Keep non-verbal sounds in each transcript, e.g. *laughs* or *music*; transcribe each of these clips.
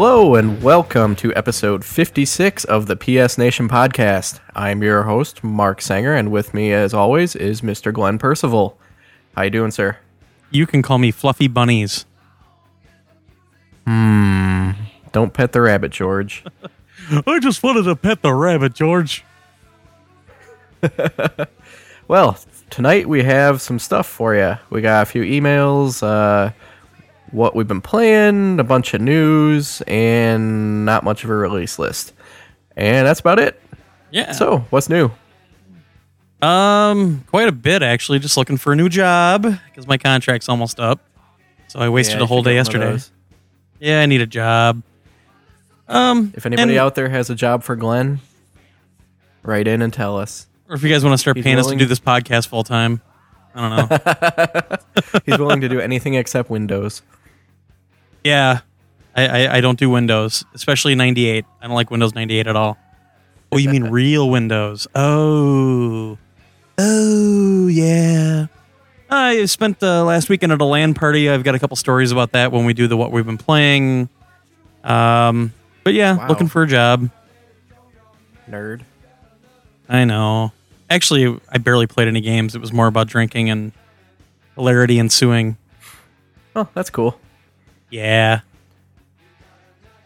Hello and welcome to episode 56 of the PS Nation podcast. I'm your host, Mark Sanger, and with me, as always, is Mr. Glenn Percival. How you doing, sir? You can call me Fluffy Bunnies. Hmm. Don't pet the rabbit, George. *laughs* I just wanted to pet the rabbit, George. *laughs* Well, tonight we have some stuff for you. We got a few emails, uh, what we've been playing, a bunch of news, and not much of a release list. And that's about it. Yeah. So, what's new? um, quite a bit actually. Just looking for a new job because my contract's almost up. So I wasted Yeah, a whole day should get one of yesterday. Yeah, I need a job. Um, If anybody and- out there has a job for Glenn, write in and tell us. or if you guys want to start He's paying us to do this podcast full time, I don't know. *laughs* He's willing to do anything except Windows. Yeah, I, I I don't do Windows, especially 98. I don't like Windows 98 at all. Oh, you mean *laughs* real Windows? Oh, oh yeah. I spent uh, last weekend at a LAN party. I've got a couple stories about that when we do the what we've been playing. Um, but yeah, Wow. looking for a job. Nerd. I know. Actually, I barely played any games. It was more about drinking and hilarity ensuing. Oh, that's cool. Yeah.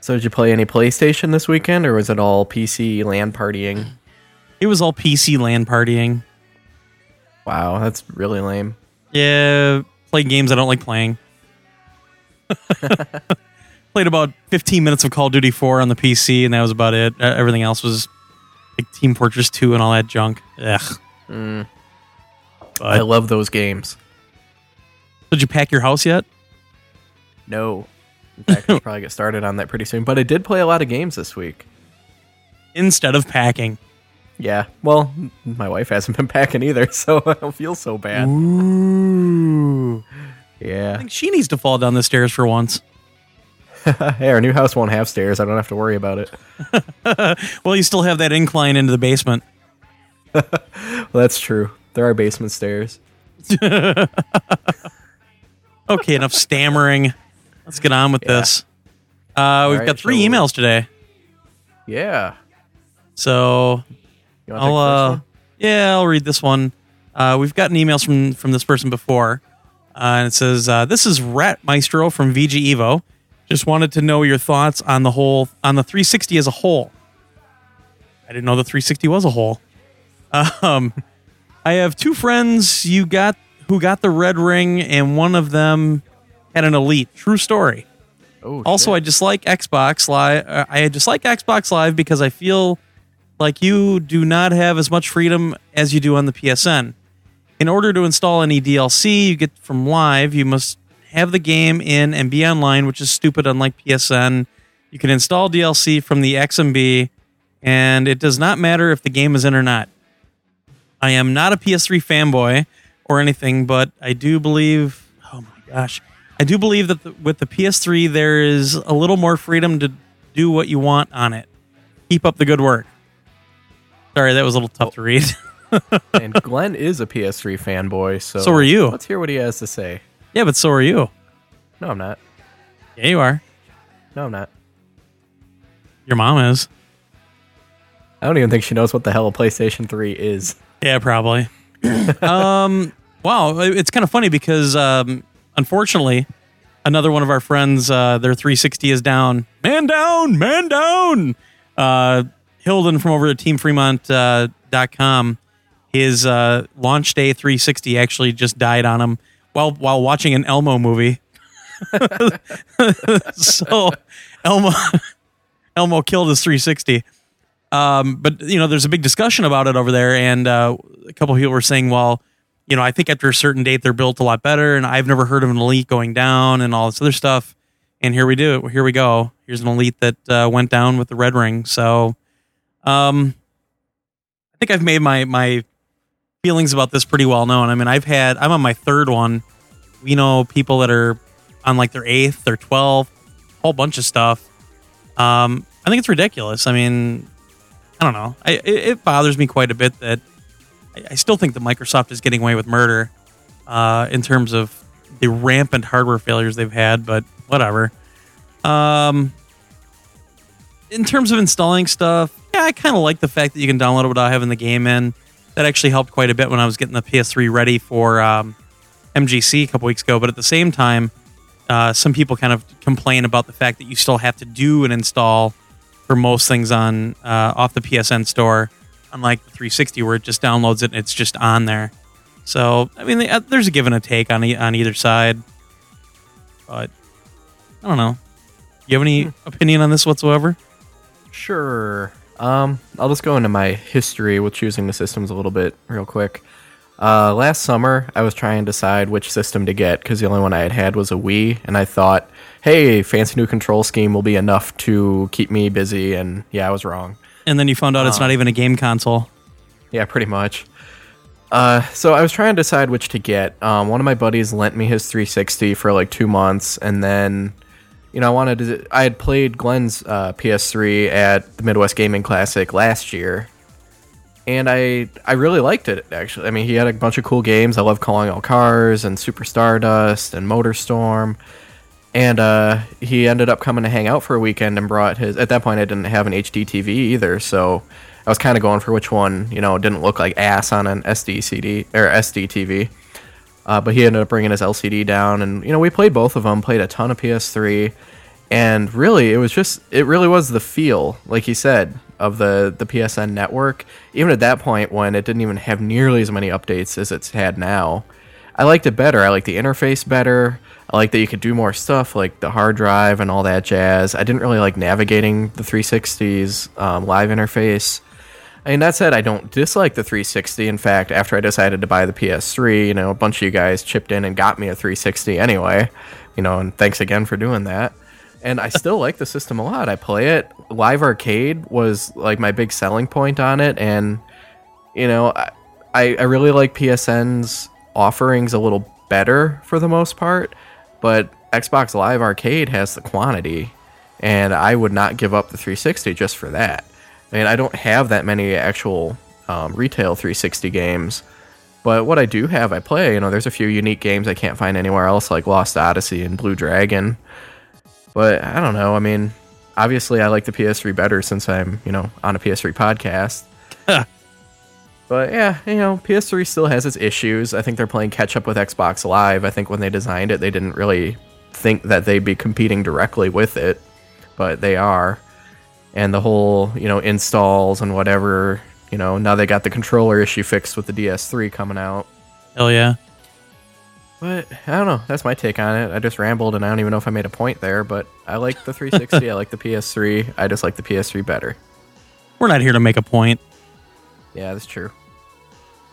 So, did you play any PlayStation this weekend, or was it all PC LAN partying? It was all PC LAN partying. Wow, that's really lame. Yeah, played games I don't like playing. *laughs* Played about 15 minutes of Call of Duty 4 on the PC, and that was about it. Everything else was like Team Fortress 2 and all that junk. Ugh. Mm, But, I love those games. did you pack your house yet? No. In fact, I'll *laughs* probably get started on that pretty soon. But I did play a lot of games this week. Instead of packing. Yeah. Well, my wife hasn't *laughs* been packing either, so *laughs* I don't feel so bad. Ooh. I Yeah. think she needs to fall down the stairs for once. hey, our new house won't have stairs. I don't have to worry about it. Well, you still have that incline into the basement. Well, that's true. There are basement stairs. Okay, enough stammering. Let's get on with Yeah. this. Uh, we've right, got three so- emails today. Yeah. So I'll uh, yeah, I'll read this one. Uh, we've gotten emails from from this person before, uh, and it says uh, this is Rat Maestro from VG Evo. Just wanted to know your thoughts on the whole on the 360 as a whole. I didn't know the 360 was a whole. Um, *laughs* I have two friends you got who got the red ring, and one of them had an elite. True story. Oh, Also, I dislike Xbox Live. uh, I dislike Xbox Live because I feel like you do not have as much freedom as you do on the PSN. In order to install any DLC you get from Live, you must have the game in and be online, which is stupid. Unlike PSN, you can install DLC from the XMB, and it does not matter if the game is in or not. I am not a PS3 fanboy or anything, but I do believe. Oh my gosh. I do believe that the, with the PS3, there is a little more freedom to do what you want on it. Keep up the good work. Sorry, that was a little tough to read. *laughs* and Glenn is a PS3 fanboy, so So are you. Let's hear what he has to say. yeah, but so are you. No, I'm not. Yeah, you are. No, I'm not. Your mom is. I don't even think she knows what the hell a PlayStation 3 is. Yeah, probably. *laughs* um, wow, it's kind of funny because um, unfortunately, another one of our friends, uh, their 360 is down. Man down, man down. Uh, Hilden from over at TeamFremont.com, .com, his uh, launch day 360 actually just died on him while while watching an Elmo movie. *laughs* so Elmo *laughs* Elmo killed his 360. Um, but you know, there's a big discussion about it over there, and uh, a couple of people were saying, well, you know, I think after a certain date they're built a lot better, and I've never heard of an elite going down and all this other stuff. And here we do it. Here we go. Here's an elite that uh, went down with the red ring. So, um, I think I've made my my feelings about this pretty well known. I mean, I've had I'm on my third one. We know people that are on like their eighth, their twelfth, whole bunch of stuff. Um, I think it's ridiculous. I mean, I don't know. I, it, it bothers me quite a bit that I, I still think that Microsoft is getting away with murder uh, in terms of the rampant hardware failures they've had. But whatever. Um, in terms of installing stuff, yeah, I kind of like the fact that you can download it without having the game in. That actually helped quite a bit when I was getting the PS3 ready for um, MGC a couple weeks ago. But at the same time, uh, some people kind of complain about the fact that you still have to do an install for most things on uh, off the PSN store, unlike the 360 where it just downloads it and it's just on there. So I mean, uh, there's a give and a take on e- on either side, but I don't know. You have any opinion on this whatsoever? Sure. Um, I'll just go into my history with choosing the systems a little bit real quick. Uh, last summer, I was trying to decide which system to get because the only one I had had was a Wii, and I thought, hey, fancy new control scheme will be enough to keep me busy, and yeah, I was wrong. And then you found out it's not even a game console. Yeah, pretty much. Uh, so I was trying to decide which to get. Um, one of my buddies lent me his 360 for like two months, and then, you know, I wanted to. I had played Glenn's uh, PS3 at the Midwest Gaming Classic last year, and I I really liked it actually. I mean, he had a bunch of cool games. I love calling all cars and Super Stardust and Motorstorm. And uh, he ended up coming to hang out for a weekend and brought his. At that point, I didn't have an HD TV either, so I was kind of going for which one you know didn't look like ass on an SD CD or SD TV. Uh, but he ended up bringing his LCD down, and you know we played both of them. Played a ton of PS3, and really it was just it really was the feel, like he said, of the the PSN network. Even at that point, when it didn't even have nearly as many updates as it's had now, I liked it better. I liked the interface better. I like that you could do more stuff like the hard drive and all that jazz. I didn't really like navigating the 360's um, live interface. I mean, that said, I don't dislike the 360. In fact, after I decided to buy the PS3, you know, a bunch of you guys chipped in and got me a 360 anyway. You know, and thanks again for doing that. And I still like the system a lot. I play it. Live Arcade was like my big selling point on it, and you know, I I really like PSN's offerings a little better for the most part, but Xbox Live Arcade has the quantity, and I would not give up the 360 just for that. I mean, I don't have that many actual um, retail 360 games, but what I do have, I play. You know, there's a few unique games I can't find anywhere else, like Lost Odyssey and Blue Dragon. But I don't know. I mean, obviously, I like the PS3 better since I'm, you know, on a PS3 podcast. But yeah, you know, PS3 still has its issues. I think they're playing catch up with Xbox Live. I think when they designed it, they didn't really think that they'd be competing directly with it, but they are. And the whole, you know, installs and whatever, you know, now they got the controller issue fixed with the DS3 coming out. Hell yeah. But I don't know. That's my take on it. I just rambled, and I don't even know if I made a point there. But I like the 360. I *laughs* like the PS3. I just like the PS3 better. We're not here to make a point. Yeah, that's true.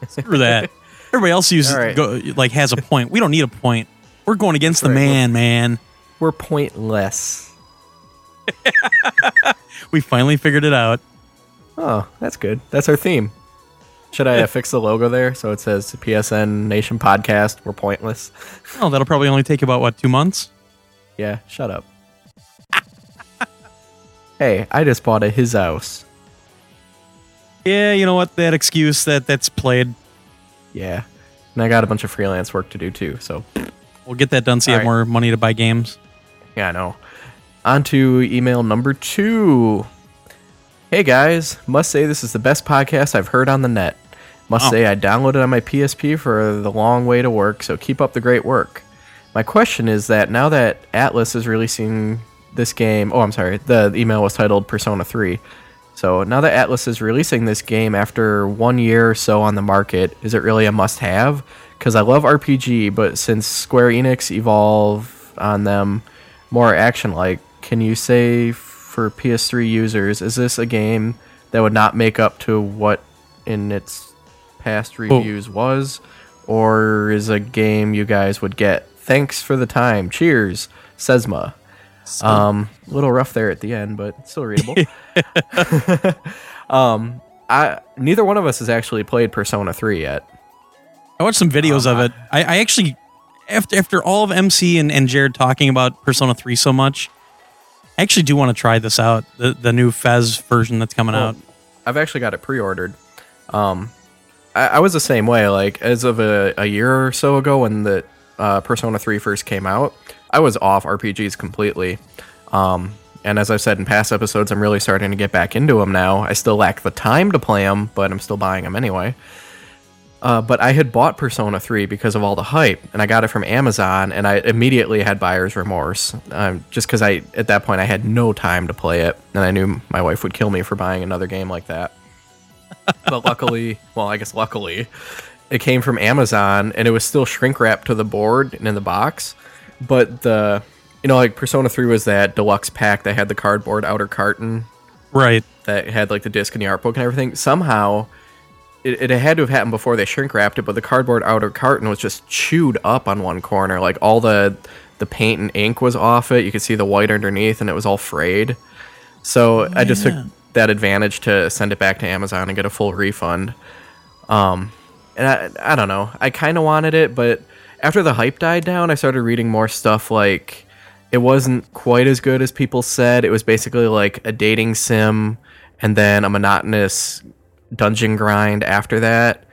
Screw that. Everybody else uses right. go, like has a point. We don't need a point. We're going against the right. man, man. We're pointless. *laughs* We finally figured it out. Oh, that's good. That's our theme. Should I uh, fix the logo there so it says PSN Nation Podcast? We're pointless. Oh, that'll probably only take about what two months. Yeah, shut up. *laughs* hey, I just bought a his house. Yeah, you know what? That excuse that that's played. Yeah. And I got a bunch of freelance work to do too, so We'll get that done so you have more money to buy games. Yeah, I know. On to email number two. Hey guys, must say this is the best podcast I've heard on the net. Must Oh. say I downloaded on my PSP for the long way to work, so keep up the great work. My question is that now that Atlus is releasing this game, oh, I'm sorry, the email was titled Persona 3. So now that Atlus is releasing this game after one year or so on the market, is it really a must have? Because I love RPG, but since Square Enix evolve on them more action like, can you say for PS3 users, is this a game that would not make up to what in its past reviews was? Or is a game you guys would get? Thanks for the time. Cheers, Sesma. Um, a little rough there at the end, but still readable. *laughs* *laughs* um, I neither one of us has actually played Persona 3 yet. I watched some videos of it. I, I actually, after after all of MC and, and Jared talking about Persona 3 so much, I actually do want to try this out. The the new FES version that's coming out. I've actually got it pre-ordered. Um, I, I was the same way. Like as of a, a year or so ago, when the uh, Persona 3 first came out, I was off RPGs completely. Um, And as I've said in past episodes, I'm really starting to get back into them now. I still lack the time to play them, but I'm still buying them anyway. Uh, but I had bought Persona 3 because of all the hype, and I got it from Amazon, and I immediately had buyer's remorse. Um, just because I, at that point, I had no time to play it, and I knew my wife would kill me for buying another game like that. but luckily, *laughs* well, I guess luckily, it came from Amazon, and it was still shrink wrapped to the board and in the box. But the, you know, like Persona 3 was that deluxe pack that had the cardboard outer carton Right. that had like the disc and the art book and everything. Somehow, it, it had to have happened before they shrink wrapped it, but the cardboard outer carton was just chewed up on one corner. Like all the the paint and ink was off it. You could see the white underneath, and it was all frayed. So I just took that advantage to send it back to Amazon and get a full refund. Um, and I, I don't know. I kind of wanted it, but after the hype died down, I started reading more stuff like it wasn't quite as good as people said. It was basically like a dating sim and then a monotonous dungeon grind after that.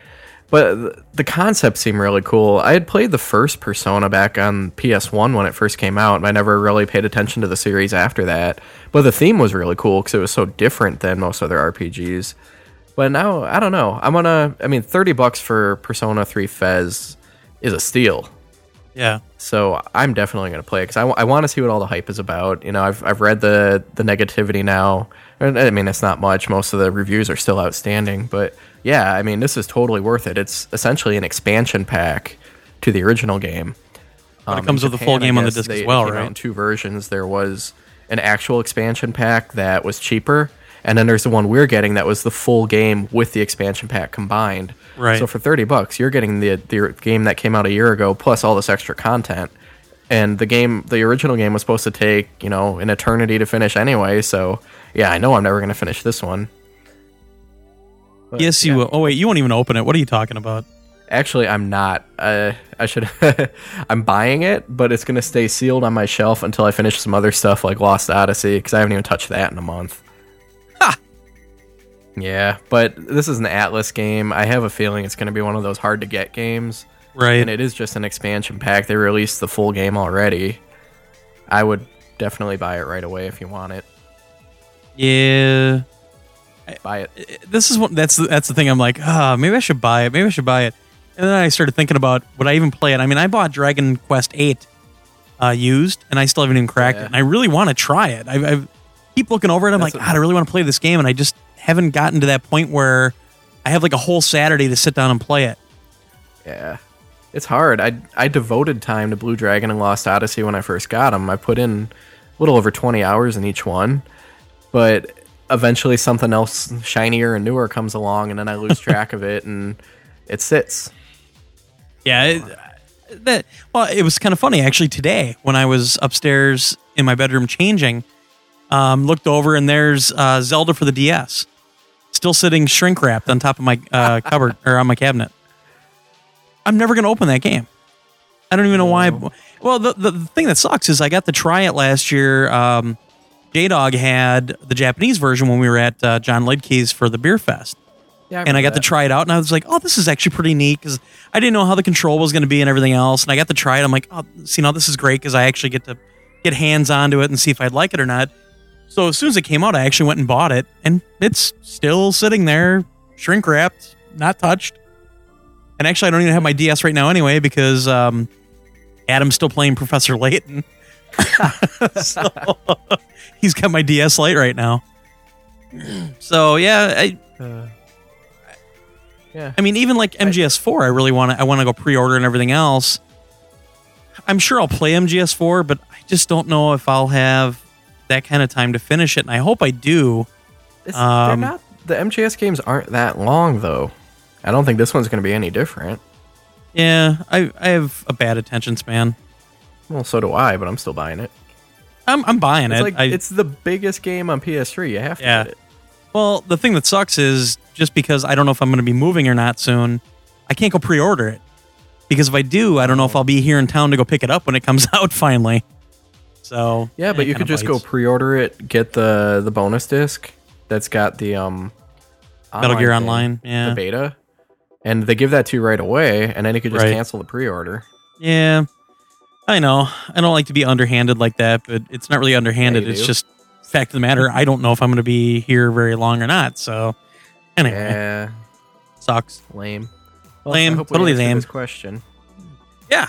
But the concept seemed really cool. I had played the first Persona back on PS1 when it first came out, and I never really paid attention to the series after that. But the theme was really cool because it was so different than most other RPGs. But now, I don't know. I'm gonna, I mean, 30 bucks for Persona 3 FES is a steal. Yeah. So I'm definitely going to play it because I, want to see what all the hype is about. You know, I've, I've read the, the negativity now. I mean, it's not much. Most of the reviews are still outstanding. But yeah, I mean, this is totally worth it. It's essentially an expansion pack to the original game. But it Um, comes with the full game on the disc as well, right? Two versions. There was an actual expansion pack that was cheaper. And then there's the one we're getting that was the full game with the expansion pack combined. Right. So for 30 bucks, you're getting the, the game that came out a year ago plus all this extra content. And the game, the original game was supposed to take, you know, an eternity to finish anyway. So yeah, I know I'm never going to finish this one. But, Yes, you yeah. will. Oh wait, you won't even open it. What are you talking about? Actually, I'm not. Uh, I should. *laughs* I'm buying it, but it's gonna stay sealed on my shelf until I finish some other stuff like Lost Odyssey because I haven't even touched that in a month. Yeah, but this is an Atlus game. I have a feeling it's gonna be one of those hard to get games, Right. and it is just an expansion pack. They released the full game already. I would definitely buy it right away if you want it. yeah. Buy it. This is what that's the, that's the thing. I'm like, ah, maybe I should buy it. Maybe I should buy it. And then I started thinking about would I even play it? I mean, I bought Dragon Quest Eight uh, used, and I still haven't even cracked Yeah. it. And I really want to try it. I, I keep looking over it. I'm That's like, God, I really want to play this game, and I just haven't gotten to that point where I have like a whole Saturday to sit down and play it. Yeah. It's hard. I I devoted time to Blue Dragon and Lost Odyssey when I first got them. I put in a little over 20 hours in each one. But eventually something else shinier and newer comes along and then I lose *laughs* track of it and it sits. Yeah, it, that well, it was kind of funny actually today when I was upstairs in my bedroom changing. Um, looked over and there's uh, Zelda for the DS, still sitting shrink wrapped on top of my uh, cupboard or on my cabinet. I'm never gonna open that game. I don't even know why. Well, the, the the thing that sucks is I got to try it last year. Um, J Dog had the Japanese version when we were at uh, John Lidkey's for the beer fest Yeah, and I got to try it out, and I was like, "Oh, this is actually pretty neat," because I didn't know how the control was going to be and everything else. And I got to try it. I'm like, "Oh, see, now this is great because I actually get to get hands onto it and see if I'd like it or not." So as soon as it came out, I actually went and bought it, and it's still sitting there, shrink wrapped, not touched. And actually, I don't even have my DS right now anyway because um, Adam's still playing Professor Layton. *laughs* so *laughs* he's got my DS Lite right now. So yeah, I, Uh, yeah. I mean, even like MGS4, I really want to. I want to go pre-order and everything else. I'm sure I'll play MGS4, but I just don't know if I'll have that kind of time to finish it. And I hope I do. Um, they're not the MGS games aren't that long though. I don't think this one's going to be any different. Yeah, I I have a bad attention span. Well, so do I, but I'm still buying it. I'm I'm buying It's it. like I, it's the biggest game on PS3. You have to Yeah. get it. well, the thing that sucks is just because I don't know if I'm going to be moving or not soon, I can't go pre-order it because if I do, I don't know if I'll be here in town to go pick it up when it comes *laughs* out finally. So Yeah, but you could just go pre-order it, get the the bonus disc that's got the um Metal Gear thing, Online, yeah. the beta, and they give that to you right away, and then you could just Right. cancel the pre-order. Yeah, I know. I don't like to be underhanded like that, but it's not really underhanded. Yeah, it's do. just fact of the matter, I don't know if I'm going to be here very long or not. So, anyway, Yeah, sucks. lame. Lame, I hope totally lame. This question. Yeah.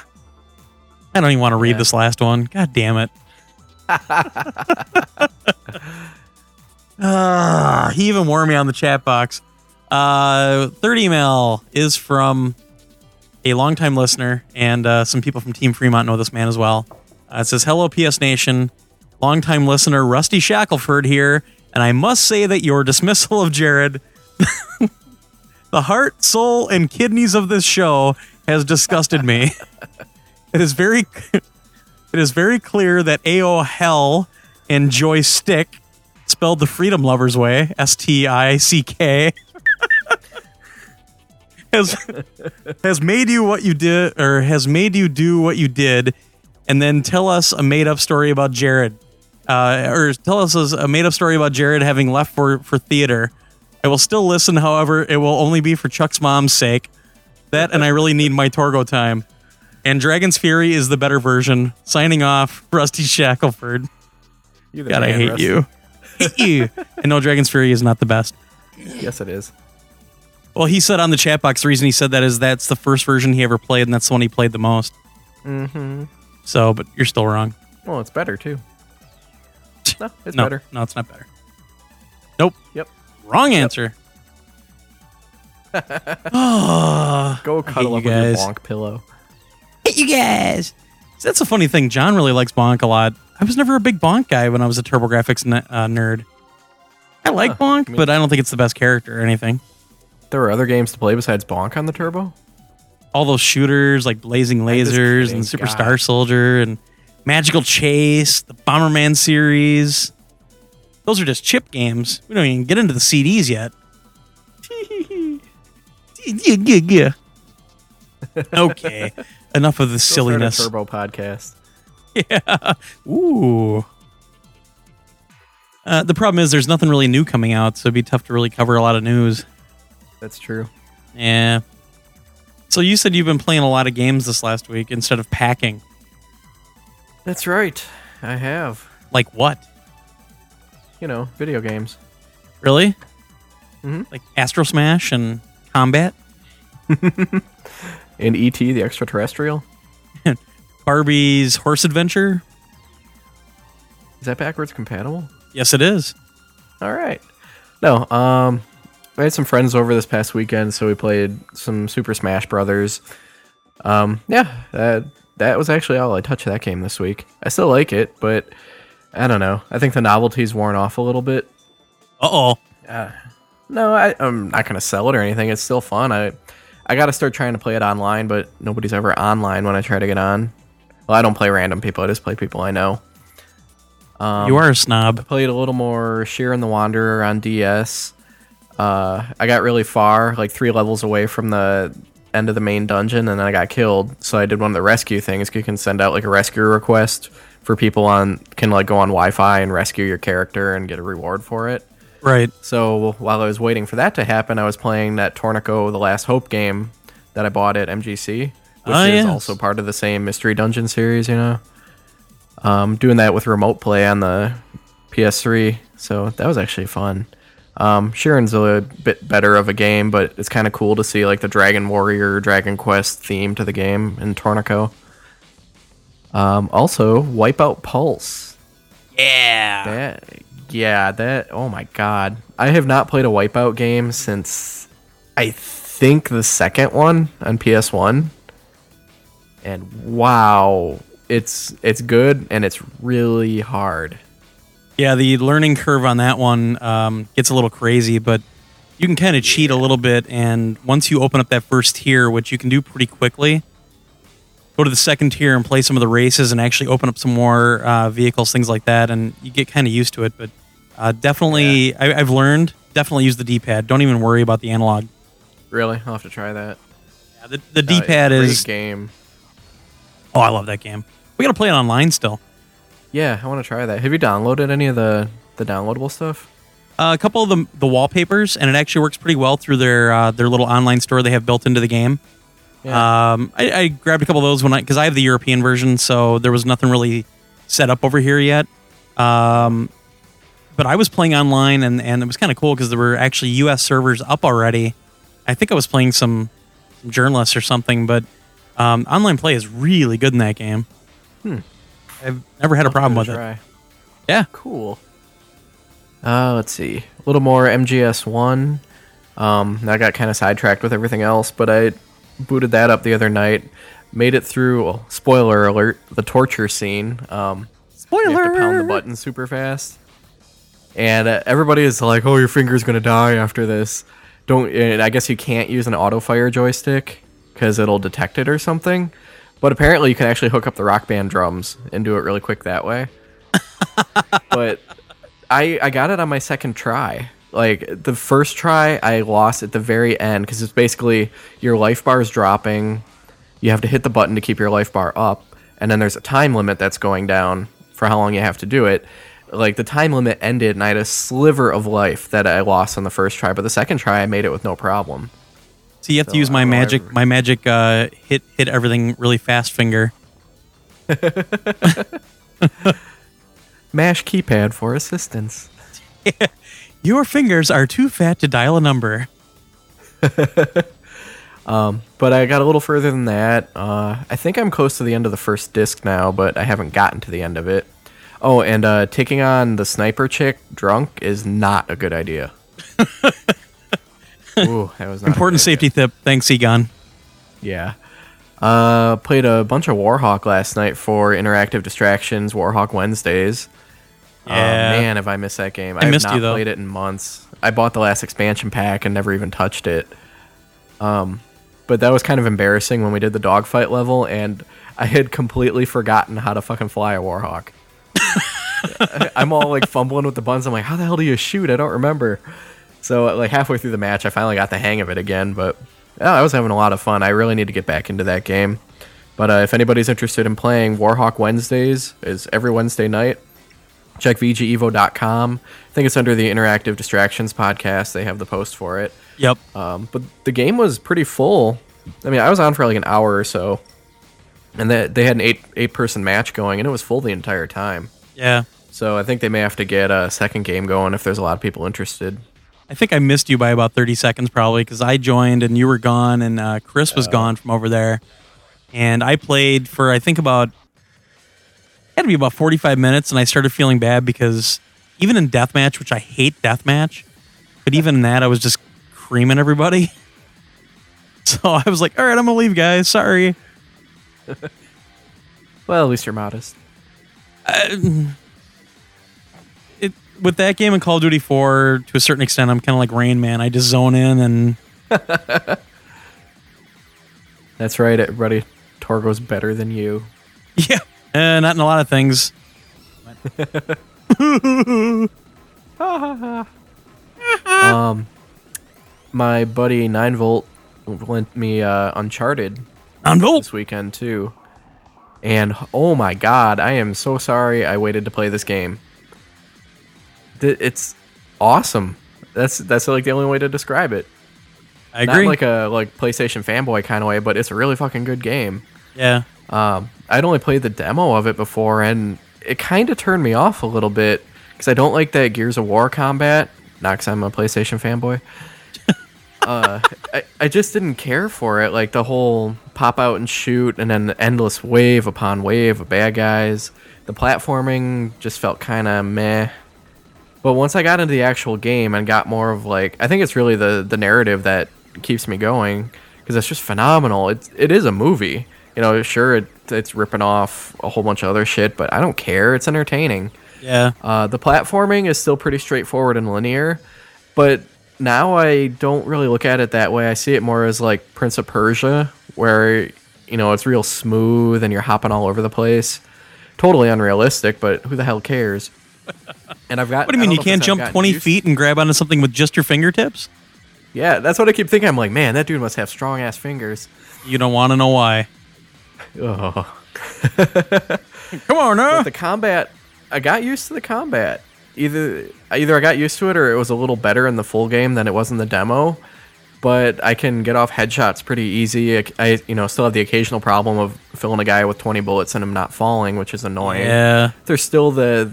I don't even want to read Yeah. this last one. God damn it. Ah, he even wore me on the chat box. Uh, third email is from a longtime listener, and uh, some people from Team Fremont know this man as well. Uh, it says, Hello, PS Nation. Longtime listener Rusty Shackelford here, and I must say that your dismissal of Jared, *laughs* the heart, soul, and kidneys of this show, has disgusted me. *laughs* it is very, it is very clear that AO Hell and Joystick, spelled the Freedom Lovers way, S T I C K, *laughs* has has made you what you did, or has made you do what you did, and then tell us a made up story about Jared, uh, or tell us a made up story about Jared having left for for theater. I will still listen, however, it will only be for Chuck's mom's sake. That and I really need my Torgo time. And Dragon's Fury is the better version. Signing off, *laughs* Rusty Shackelford. God, I hate Rusty. you. *laughs* hate you. I know Dragon's Fury is not the best. Yes, it is. Well, he said on the chat box the reason he said that is that's the first version he ever played, and that's the one he played the most. Mm-hmm. So, but you're still wrong. Well, it's better too. *laughs* No, it's no, better. no, it's not better. Nope. Yep. Wrong answer. oh, Go cuddle up with your bonk pillow. Hate *laughs* you guys. So that's a funny thing. John really likes Bonk a lot. I was never a big Bonk guy when I was a TurboGrafx ne- uh, nerd. I like Huh, Bonk, I mean- but I don't think it's the best character or anything. There were other games to play besides bonk on the turbo. All those shooters like Blazing Lasers and Super God. Star Soldier and Magical Chase, the Bomberman series. Those are just chip games. We don't even get into the CDs yet. *laughs* *laughs* yeah, yeah, yeah. okay, enough of the a silliness. turbo podcast. *laughs* Yeah. Ooh. Uh, the problem is there's nothing really new coming out, so it'd be tough to really cover a lot of news. That's true. Yeah. So you said you've been playing a lot of games this last week instead of packing. That's right. I have. Like what? You know, video games. Really? Mhm. Like Astro Smash and Combat? *laughs* And ET, the extraterrestrial. *laughs* Barbie's Horse Adventure? Is that backwards compatible? Yes, it is. All right. No, um, I had some friends over this past weekend, so we played some Super Smash Brothers. Um, yeah, that that was actually all I touched that game this week. I still like it, but I don't know. I think the novelty's worn off a little bit. Uh oh. No, I, I'm not gonna sell it or anything. It's still fun. I I got to start trying to play it online, but nobody's ever online when I try to get on. Well, I don't play random people. I just play people I know. Um, you are a snob. I played a little more Shiren the Wanderer on DS. Uh, I got really far, like three levels away from the end of the main dungeon, and then I got killed. So I did one of the rescue things. You can send out like a rescue request for people on can like go on Wi-Fi and rescue your character and get a reward for it. Right. So while I was waiting for that to happen, I was playing that Torneko The Last Hope game that I bought at MGC, which Ah, is yes. also part of the same Mystery Dungeon series, you know. Um, doing that with remote play on the PS3, so that was actually fun. Um, a bit better of a game, but it's kind of cool to see like the Dragon Warrior, Dragon Quest theme to the game in Torneko. Um, also, Wipeout Pulse. Yeah. That yeah, that oh my god. I have not played a Wipeout game since I think the second one on PS1. And wow, it's it's good and it's really hard. Yeah, the learning curve on that one um, gets a little crazy, but you can kind of cheat a little bit. And once you open up that first tier, which you can do pretty quickly, go to the second tier and play some of the races and actually open up some more uh, vehicles, things like that. And you get kind of used to it. But uh, definitely, I, I've learned definitely use the D pad. Don't even worry about the analog. Really? I'll have to try that. Yeah, the the D pad is. game. Oh, I love that game. We got to play it online still. Yeah, I want to try that. Have you downloaded any of the the downloadable stuff? Uh, a couple of the the wallpapers, and it actually works pretty well through their uh, their little online store they have built into the game. Yeah. Um, I, I grabbed a couple of those when I because I have the European version, so there was nothing really set up over here yet. Um, but I was playing online, and and it was kind of cool because there were actually U.S. servers up already. I think I was playing some, some journalists or something, but um, online play is really good in that game. Hmm. I've never had a problem with it. Yeah, Cool. Uh, let's see. A little more MGS one. Um, I got kind of sidetracked with everything else, but I booted that up the other night. Made it through. Well, spoiler alert: the torture scene. Um, spoiler. you have to pound the button super fast, and uh, everybody is like, "Oh, your finger's gonna die after this." Don't. And I guess you can't use an auto fire joystick because it'll detect it or something. But apparently, you can actually hook up the rock band drums and do it really quick that way. *laughs* but I I got it on my second try. Like the first try, I lost at the very end because it's basically your life bar is dropping. You have to hit the button to keep your life bar up, and then there's a time limit that's going down for how long you have to do it. Like the time limit ended, and I had a sliver of life that I lost on the first try, but the second try I made it with no problem. So you have to use my magic, my magic uh, hit hit everything really fast finger. *laughs* *laughs* Mash keypad for assistance. Your fingers are too fat to dial a number. *laughs* But I got a little further than that. Uh, I think I'm close to the end of the first disc now, but I haven't gotten to the end of it. Oh, and uh, taking on the sniper chick drunk is not a good idea. *laughs* Ooh, that was not Important safety tip. Thanks, Egon. Yeah. Uh, played a bunch of Warhawk last night for Interactive Distractions Warhawk Wednesdays. Oh, Yeah. man, if I missed that game? I, have missed not you, though. played it in months. I bought the last expansion pack and never even touched it. Um, but that was kind of embarrassing when we did the dogfight level, and I had completely forgotten how to fucking fly a Warhawk. I- *laughs* I'm all like fumbling with the buttons. I'm like, how the hell do you shoot? I don't remember. So like halfway through the match, I finally got the hang of it again. But yeah, I was having a lot of fun. I really need to get back into that game. But uh, if anybody's interested in playing Warhawk Wednesdays, is every Wednesday night. Check VGEvo.com. I think it's under the Interactive Distractions podcast. They have the post for it. Yep. Um, but the game was pretty full. I mean, I was on for like an hour or so, and they they had an eight eight person match going, and it was full the entire time. Yeah. So I think they may have to get a second game going if there's a lot of people interested. I think I missed you by about 30 seconds probably because I joined and you were gone and uh, Chris was gone from over there. And I played for, I think, about, had to be about 45 minutes. And I started feeling bad because even in Deathmatch, which I hate Deathmatch, but even in that, I was just creaming everybody. *laughs* So I was like, all right, I'm going to leave, guys. Sorry. *laughs* Well, at least you're modest. Uh, it, with that game and Call of Duty 4, to a certain extent, I'm kind of like Rain Man. I just zone in and *laughs* That's right, everybody. Torgo's better than you. yeah, uh, not in a lot of things. *laughs* Um, my buddy Nine Volt lent me uh, Uncharted On Volt. this weekend too, and oh my god, I am so sorry I waited to play this game. Th- It's awesome. That's that's like the only way to describe it. I Not agree. like a like PlayStation fanboy kind of way, but it's a really fucking good game. yeah. Um, I'd only played the demo of it before, and it kind of turned me off a little bit because I don't like that Gears of War combat. Not because I'm a PlayStation fanboy. *laughs* uh, I, I just didn't care for it. Like the whole pop out and shoot, and then the endless wave upon wave of bad guys. The platforming just felt kind of meh. But once I got into the actual game and got more of like, I think it's really the the narrative that keeps me going because it's just phenomenal. It's it is a movie. You know, sure it, it's ripping off a whole bunch of other shit, but I don't care. It's entertaining. Yeah. Uh, the platforming is still pretty straightforward and linear, but now I don't really look at it that way. I see it more as like Prince of Persia, where you know it's real smooth and you're hopping all over the place. Totally unrealistic, but who the hell cares? *laughs* And I've got. What do you mean you can't jump 20 used- feet and grab onto something with just your fingertips? Yeah, that's what I keep thinking. I'm like, man, that dude must have strong ass fingers. You don't want to know why. Oh. *laughs* Come on, now. But the combat, I got used to the combat. Either either I got used to it or it was a little better in the full game than it was in the demo. But I can get off headshots pretty easy. I, I, you know still have the occasional problem of filling a guy with 20 bullets and him not falling, which is annoying. Yeah. There's still the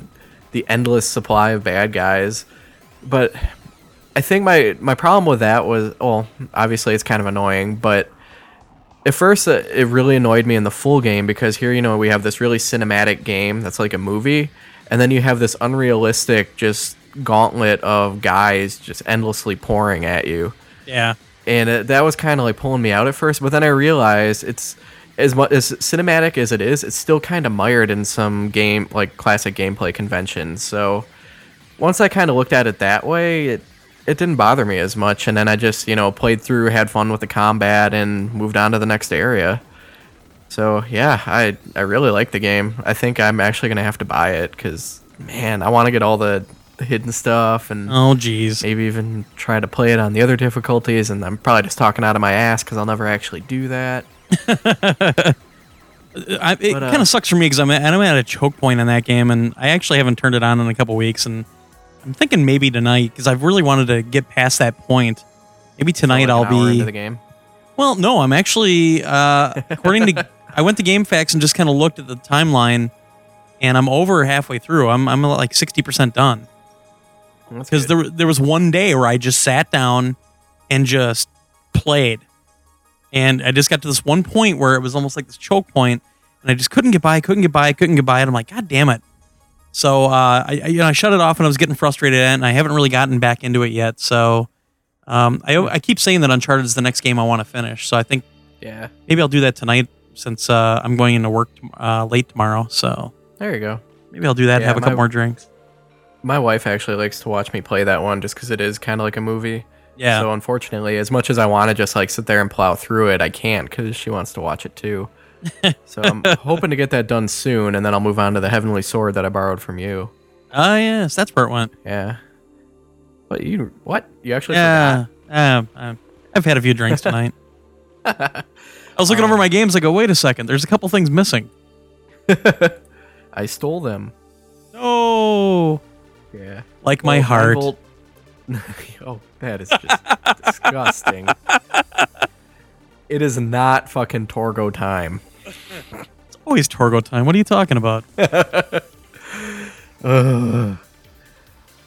the endless supply of bad guys. But I think my my problem with that was well, obviously it's kind of annoying, but at first uh, it really annoyed me in the full game because here you know we have this really cinematic game that's like a movie, and then you have this unrealistic just gauntlet of guys just endlessly pouring at you Yeah. and it, that was kind of like pulling me out at first. But then I realized it's as much as cinematic as it is, it's still kind of mired in some game like classic gameplay conventions. So once I kind of looked at it that way, it it didn't bother me as much. And then I just you know played through, had fun with the combat, and moved on to the next area. So yeah, I I really like the game. I think I'm actually gonna have to buy it because man, I want to get all the, hidden stuff and Oh, geez. maybe even try to play it on the other difficulties and i'm probably just talking out of my ass because i'll never actually do that *laughs* I, it uh, kind of sucks for me because I'm, at- I'm at a choke point in that game, and I actually haven't turned it on in a couple weeks, and I'm thinking maybe tonight because I've really wanted to get past that point. Maybe tonight I'll hour into be. the game Well, no, I'm actually uh, according to *laughs* I went to GameFAQs and just kind of looked at the timeline, and I'm over halfway through. I'm I'm like sixty percent done because there there was one day where I just sat down and just played, and I just got to this one point where it was almost like this choke point, and I just couldn't get by, couldn't get by, couldn't get by, and I'm like, God damn it! So uh, I I- you know I shut it off and I was getting frustrated and I haven't really gotten back into it yet. So um, I I keep saying that Uncharted is the next game I want to finish. So I think yeah maybe I'll do that tonight since uh, I'm going into work uh, late tomorrow. So there you go maybe I'll do that. and Yeah, have a couple more drinks. my wife actually likes to watch me play that one just because it is kind of like a movie Yeah. so unfortunately as much as i want to just like sit there and plow through it i can't because she wants to watch it too *laughs* so i'm hoping to get that done soon and then i'll move on to the heavenly sword that i borrowed from you Oh yes, that's where it went. yeah but you what you actually Yeah. Um, um, I've had a few drinks tonight. *laughs* I was looking over my games. I go, wait a second. There's a couple things missing. *laughs* i stole them Oh, yeah like my heart. 9 volt- oh, that is just disgusting. It is not fucking Torgo time. It's always Torgo time. What are you talking about? *laughs* All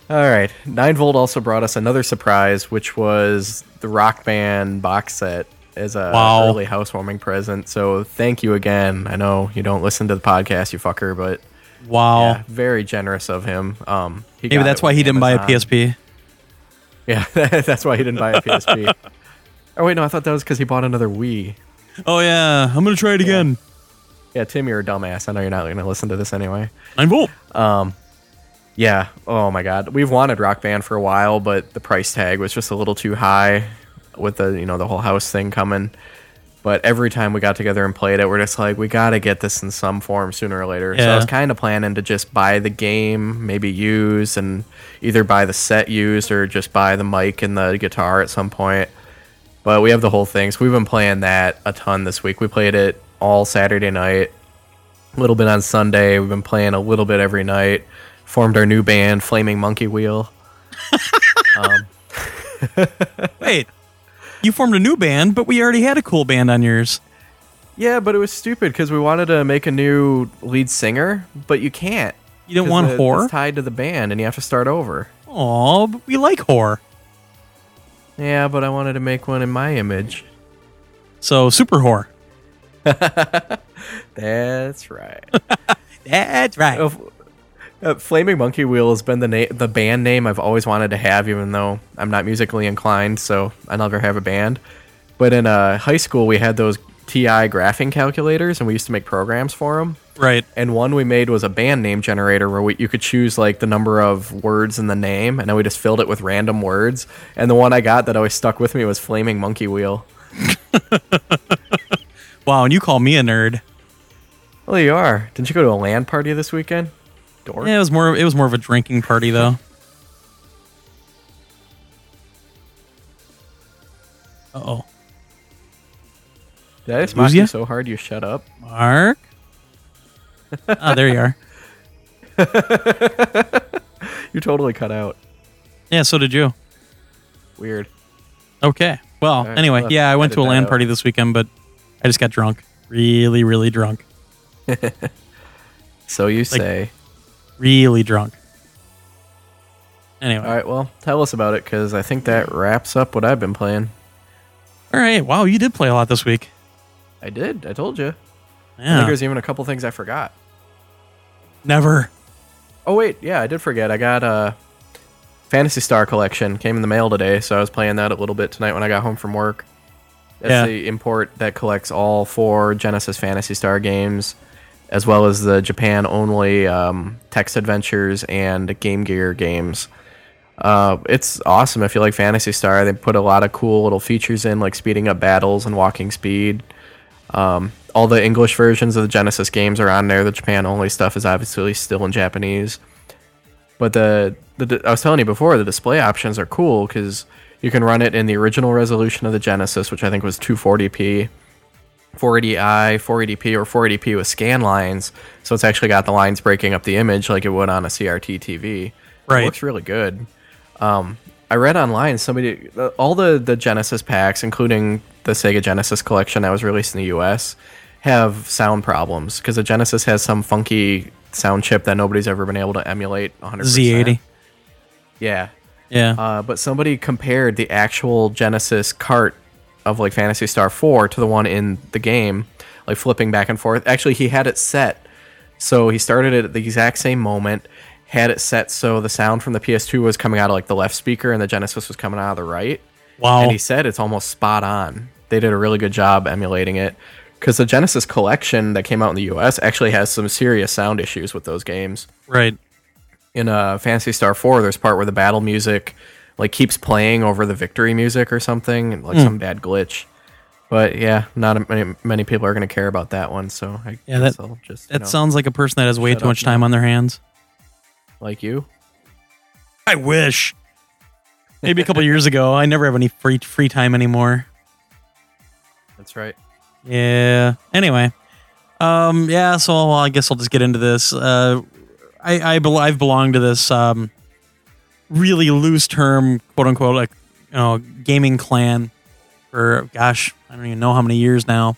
right, Nine Volt also brought us another surprise, which was the Rock Band box set as a Wow. early housewarming present. So thank you again. I know you don't listen to the podcast, you fucker, but Wow. yeah, very generous of him. Um, he Maybe *laughs* that's why he didn't buy a PSP. Yeah, that's why he didn't buy a PSP. oh wait, no, I thought that was because he bought another Wii. Oh yeah, I'm gonna try it again. Yeah, Tim, you're a dumbass. I know you're not going to listen to this anyway. Nine volt. Um, yeah. Oh my God. We've wanted Rock Band for a while, but the price tag was just a little too high with the you know the whole house thing coming. But every time we got together and played it, we're just like, we got to get this in some form sooner or later. So I Yeah. was kind of planning to just buy the game, maybe use, and either buy the set used or just buy the mic and the guitar at some point. But we have the whole thing, so we've been playing that a ton this week. We played it all Saturday night, a little bit on Sunday. We've been playing a little bit every night. Formed our new band, Flaming Monkey Wheel. *laughs* Um, *laughs* Wait, you formed a new band, but we already had a cool band on yours. Yeah, but it was stupid because we wanted to make a new lead singer, but you can't. You didn't 'cause want the- horror. It's tied to the band, and you have to start over. Oh, but we like horror. Yeah, but I wanted to make one in my image. So super whore. *laughs* That's right. *laughs* That's right. Uh, uh, Flaming Monkey Wheel has been the na- the band name I've always wanted to have, even though I'm not musically inclined, so I never have a band. But in uh, high school, we had those TI graphing calculators, and we used to make programs for them. Right. And one we made was a band name generator where we, you could choose like the number of words in the name, and then we just filled it with random words. And the one I got that always stuck with me was Flaming Monkey Wheel. *laughs* Wow, and you call me a nerd. Well, you are. Didn't you go to a land party this weekend? Dork. Yeah, it was more. It was more of a drinking party, though. *laughs* Uh oh, Did I just Lose mock ya? you so hard you shut up? Mark. Ah, *laughs* there you are. *laughs* You totally cut out. Yeah, so did you. Weird. Okay. Well, right, anyway, well, yeah, I went to a edit that land out. party this weekend, but I just got drunk. Really, really drunk. *laughs* So you say. Really drunk. Anyway, All right, well, tell us about it because I think that wraps up what I've been playing. all right. Wow, you did play a lot this week. I did. I told you. I think there's even a couple things I forgot. never. Oh wait, yeah, I did forget. I got a Phantasy Star collection came in the mail today, so I was playing that a little bit tonight when I got home from work. That's Yeah. the import that collects all four Genesis Phantasy Star games, as well as the Japan only um, text adventures and Game Gear games. Uh, it's awesome if you like Phantasy Star. They put a lot of cool little features in, like speeding up battles and walking speed. Um, all the English versions of the Genesis games are on there. The Japan only stuff is obviously still in Japanese. But the, the I was telling you before, the display options are cool because you can run it in the original resolution of the Genesis, which I think was 240p, 480i, 480p, or 480p with scan lines. So it's actually got the lines breaking up the image like it would on a CRT TV. Right. It looks really good. Um, I read online somebody uh, all the the Genesis packs, including the Sega Genesis collection that was released in the U.S., have sound problems because the Genesis has some funky sound chip that nobody's ever been able to emulate 100. Z80. Yeah. Yeah. Uh, but somebody compared the actual Genesis cart of like Phantasy Star 4 to the one in the game, like flipping back and forth. Actually, he had it set so he started it at the exact same moment, had it set so the sound from the PS2 was coming out of like the left speaker and the Genesis was coming out of the right. wow. And he said it's almost spot on. They did a really good job emulating it because the Genesis collection that came out in the US actually has some serious sound issues with those games right. in uh, Phantasy Star 4, there's part where the battle music like keeps playing over the victory music or something, like some bad glitch. But yeah, not many, many people are going to care about that one. So I Yeah, guess that- I'll just That know, sounds like a person that has way too much time now. on their hands. like you. I wish. Maybe a couple years ago. I never have any free free time anymore. That's right. Yeah. Anyway, um, yeah. So well, I guess I'll just get into this. Uh, I I bel I've belonged to this um, really loose term, quote unquote, like you know, gaming clan for gosh, I don't even know how many years now.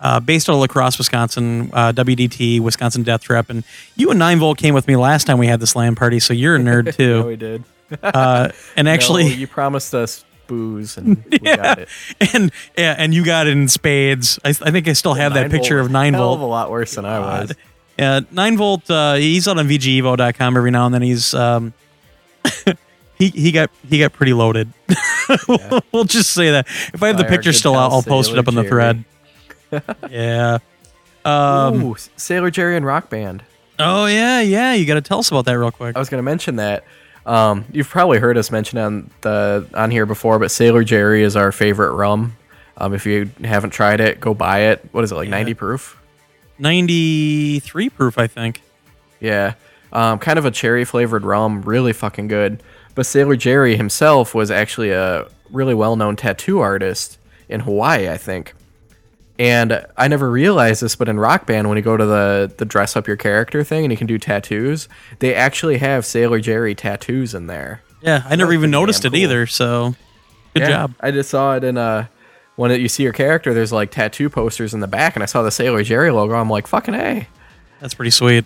Uh, based out of La Crosse, Wisconsin, uh, WDT, Wisconsin Death Trap, and you and Nine Volt came with me last time we had this LAN party, so you're a nerd *laughs* too. we did. uh, and *laughs* actually, No, you promised us booze, and *laughs* we got it. and yeah, and you got it in spades. I, I think I still have that picture volt of nine hell of volt. a lot worse than I was. God. Yeah, nine volt. Uh, he's out on VGEvo.com every now and then. He's um, *laughs* he he got he got pretty loaded. *laughs* we'll just say that. If I have the By picture still out, I'll post it up on the thread. yeah. Um. Ooh, Sailor Jerry and Rock Band. Oh yeah, yeah. You got to tell us about that real quick. I was going to mention that. Um, you've probably heard us mention on the on here before, but Sailor Jerry is our favorite rum. Um, if you haven't tried it, go buy it. What is it like, ninety proof? Ninety three proof, I think. Yeah, um, kind of a cherry flavored rum, really fucking good. But Sailor Jerry himself was actually a really well known tattoo artist in Hawaii, I think. And I never realized this, but in Rock Band, when you go to the the dress up your character thing and you can do tattoos, they actually have Sailor Jerry tattoos in there. Yeah, I never That's even noticed it cool. either. So, good Yeah, job. I just saw it in uh when it, you see your character. There's like tattoo posters in the back, and I saw the Sailor Jerry logo. I'm like, fucking a. That's pretty sweet.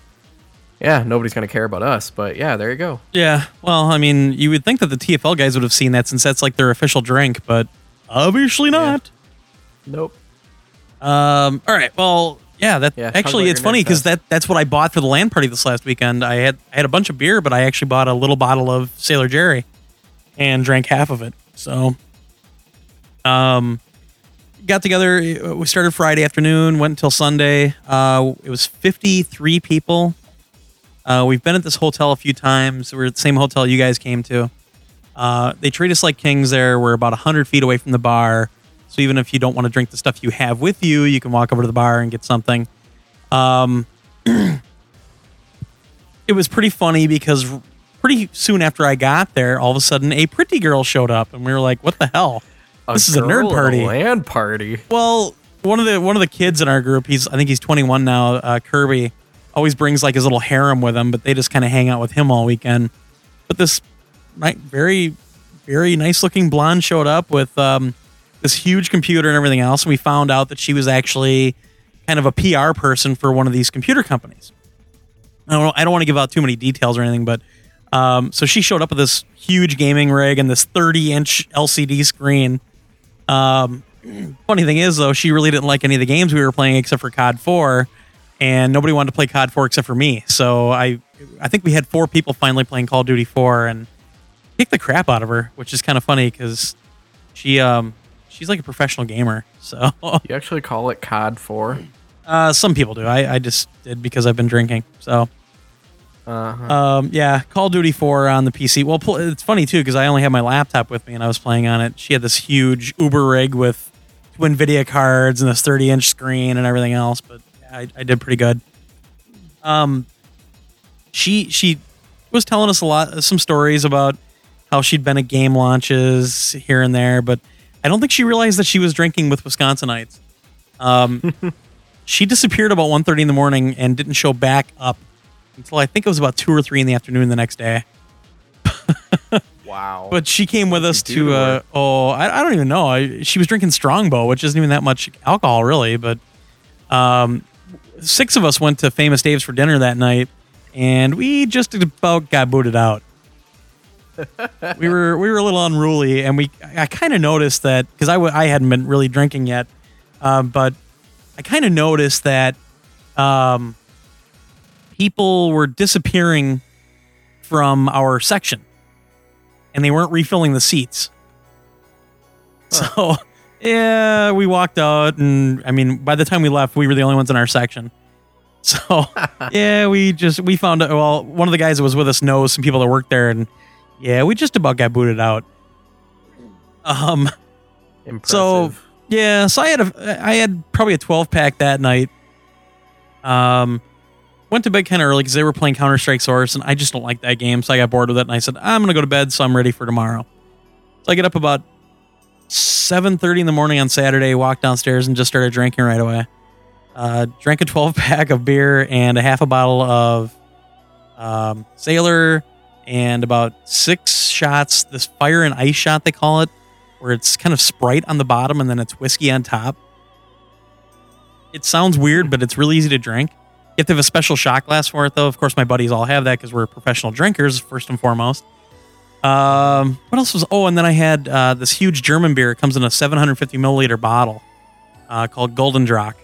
Yeah, nobody's gonna care about us, but yeah, there you go. Yeah. Well, I mean, you would think that the TFL guys would have seen that since that's like their official drink, but obviously not. Nope. Um. All right. Well, yeah. That Yeah, actually, it's funny because that that's what I bought for the LAN party this last weekend. I had I had a bunch of beer, but I actually bought a little bottle of Sailor Jerry, and drank half of it. So, um, got together. We started Friday afternoon, went until Sunday. Uh, it was fifty three people. Uh, we've been at this hotel a few times. We're at the same hotel you guys came to. Uh, they treat us like kings there. We're about 100 feet away from the bar. So even if you don't want to drink the stuff you have with you, you can walk over to the bar and get something. Um, *clears throat* it was pretty funny because pretty soon after I got there, all of a sudden a pretty girl showed up, and we were like, "What the hell? this is a nerd party." LAN party. Well, one of the one of the kids in our group, he's I think he's 21 now. Uh, Kirby always brings like his little harem with him, but they just kind of hang out with him all weekend. But this ni- very very nice looking blonde showed up with um, this huge computer and everything else, and we found out that she was actually kind of a PR person for one of these computer companies. I don't I don't want to give out too many details or anything, but Um, so she showed up with this huge gaming rig and this 30 inch LCD screen. Um, *clears throat* funny thing is, though, she really didn't like any of the games we were playing except for COD 4, and nobody wanted to play COD 4 except for me. So I, I think we had four people finally playing Call of Duty 4 and kicked the crap out of her, which is kind of funny because she, um, she's like a professional gamer. So *laughs* You actually call it COD 4? uh, some people do. I, I just did because I've been drinking. So Uh-huh. um, yeah, Call of Duty 4 on the PC. Well, pl- it's funny too because I only had my laptop with me and I was playing on it. She had this huge Uber rig with two NVIDIA cards and this 30 inch screen and everything else, but I, I did pretty good. Um, she she was telling us a lot, some stories about how she'd been at game launches here and there, but I don't think she realized that she was drinking with Wisconsinites. Um, *laughs* she disappeared about 1.30 in the morning and didn't show back up until I think it was about two or three in the afternoon the next day. *laughs* wow. But she came with us to, to uh, oh, I, I don't even know. I, she was drinking Strongbow, which isn't even that much alcohol, really. But um, six of us went to Famous Dave's for dinner that night, and we just about got booted out. *laughs* we were we were a little unruly, and we I kind of noticed that because I w- I hadn't been really drinking yet, um, but I kind of noticed that um, people were disappearing from our section and they weren't refilling the seats. So, yeah, we walked out, and I mean, by the time we left, we were the only ones in our section. So, *laughs* yeah, we just we found out. Well, one of the guys that was with us knows some people that work there, and yeah, we just about got booted out. Um, Impressive. so yeah, so I had a I had probably a 12 pack that night. Um, went to bed kind of early because they were playing Counter Strike Source, and I just don't like that game, so I got bored with it, and I said I'm gonna go to bed, so I'm ready for tomorrow. So I get up about 7:30 in the morning on Saturday, walked downstairs, and just started drinking right away. Uh, drank a 12 *laughs* pack of beer and a half a bottle of um, Sailor, and about six shots. This fire and ice shot they call it where it's kind of Sprite on the bottom and then it's whiskey on top. It sounds weird, but it's really easy to drink. You have to have a special shot glass for it, though. Of course, my buddies all have that because we're professional drinkers, first and foremost. Um, what else was? Oh, and then I had uh, this huge German beer. It comes in a 750 milliliter bottle uh, called Gulden Draak.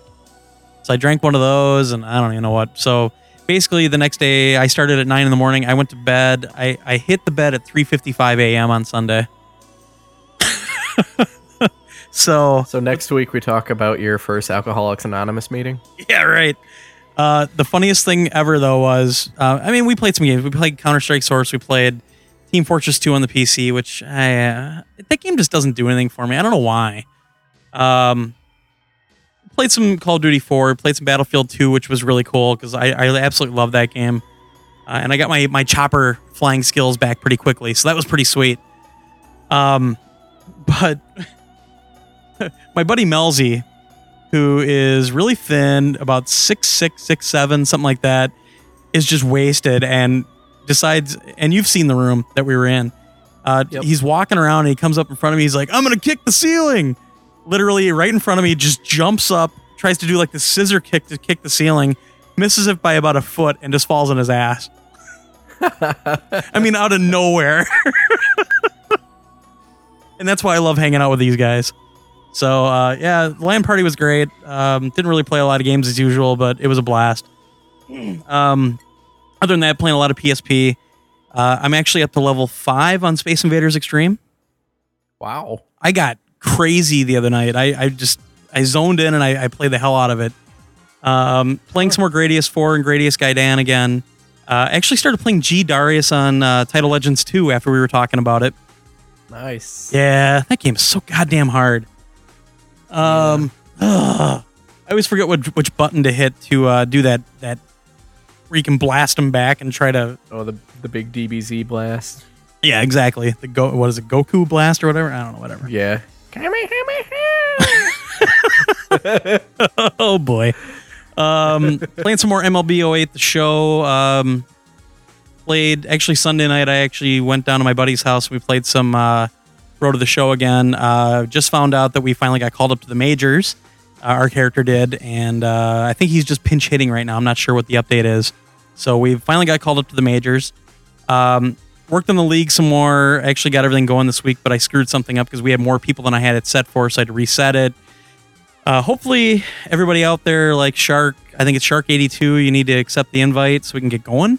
So I drank one of those, and I don't even know what. So basically, the next day, I started at nine in the morning. I went to bed. I, I hit the bed at 3:55 a.m. on Sunday. *laughs* so So next week we talk about your first Alcoholics Anonymous meeting. yeah, right. Uh, the funniest thing ever though was, uh, I mean, we played some games. We played Counter Strike Source. We played Team Fortress 2 on the PC, which I, uh, that game just doesn't do anything for me. I don't know why. Um, played some Call of Duty 4. Played some Battlefield 2, which was really cool because I, I absolutely love that game. Uh, and I got my my chopper flying skills back pretty quickly, so that was pretty sweet. Um, but *laughs* my buddy Melzy, who is really thin, about six six six seven, something like that, is just wasted and decides. And you've seen the room that we were in. Uh, Yep. He's walking around and he comes up in front of me. He's like, "I'm gonna kick the ceiling!" Literally right in front of me, just jumps up, tries to do like the scissor kick to kick the ceiling, misses it by about a foot, and just falls on his ass. *laughs* I mean, out of nowhere. and that's why I love hanging out with these guys. So uh, yeah, the LAN party was great. Um, didn't really play a lot of games as usual, but it was a blast. *clears throat* Um, other than that, playing a lot of PSP. Uh, I'm actually up to level five on Space Invaders Extreme. Wow. I got crazy the other night. I, I just I zoned in and I, I played the hell out of it. Um, playing some more Gradius 4 and Gradius Gaidan again. Uh, actually started playing G Darius on uh, Taito Legends 2 after we were talking about it. Nice. Yeah, that game is so goddamn hard. Um, ugh. I always forget which which button to hit to uh, do that that where you can blast them back and try to. Oh, the the big DBZ blast. Yeah, exactly. The go what is it, Goku blast or whatever? I don't know, whatever. Yeah. *laughs* oh boy. Um, playing some more MLB 08 the show. Um, played actually Sunday night. I actually went down to my buddy's house. We played some uh, Road to the Show again. Uh, just found out that we finally got called up to the majors. Uh, our character did, and uh, I think he's just pinch hitting right now. I'm not sure what the update is. So we finally got called up to the majors. Um, worked on the league some more. I Actually got everything going this week, but I screwed something up because we had more people than I had it set for, so I had to reset it. Uh, hopefully, everybody out there like Shark, I think it's Shark eighty two. You need to accept the invite so we can get going.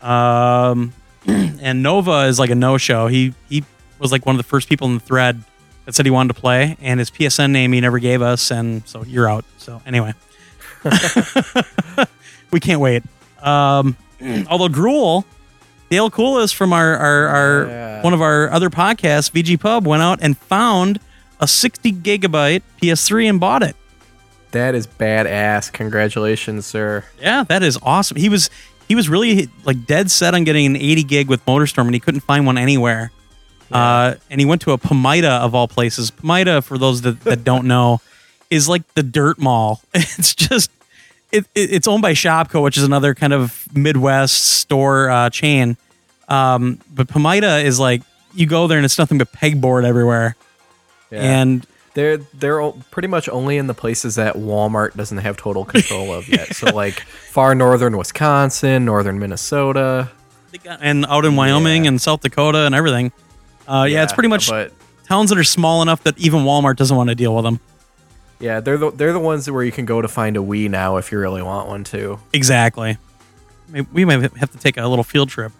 Um, *clears throat* and Nova is like a no show. He he was like one of the first people in the thread that said he wanted to play, and his PSN name he never gave us, and so you're out. So anyway, *laughs* we can't wait. Um, although Gruel, Dale Coolis from our our, our Yeah. one of our other podcasts, VG Pub, went out and found a 60 gigabyte PS3 and bought it. That is badass. Congratulations, sir. Yeah, that is awesome. He was he was really like dead set on getting an 80 gig with MotorStorm, and he couldn't find one anywhere. Uh, and he went to a Pamida of all places. Pamida, for those that, that don't know, is like the dirt mall. *laughs* It's just it, it, it's owned by Shopko, which is another kind of Midwest store uh, chain. Um, but Pamida is like you go there and it's nothing but pegboard everywhere. Yeah. And They're they're pretty much only in the places that Walmart doesn't have total control of yet. So *laughs* like far northern Wisconsin, northern Minnesota. and out in Wyoming Yeah. and South Dakota and everything. Uh, yeah, it's pretty much But towns that are small enough that even Walmart doesn't want to deal with them. yeah, they're the they're the ones where you can go to find a Wii now if you really want one too. Exactly. We might have to take a little field trip.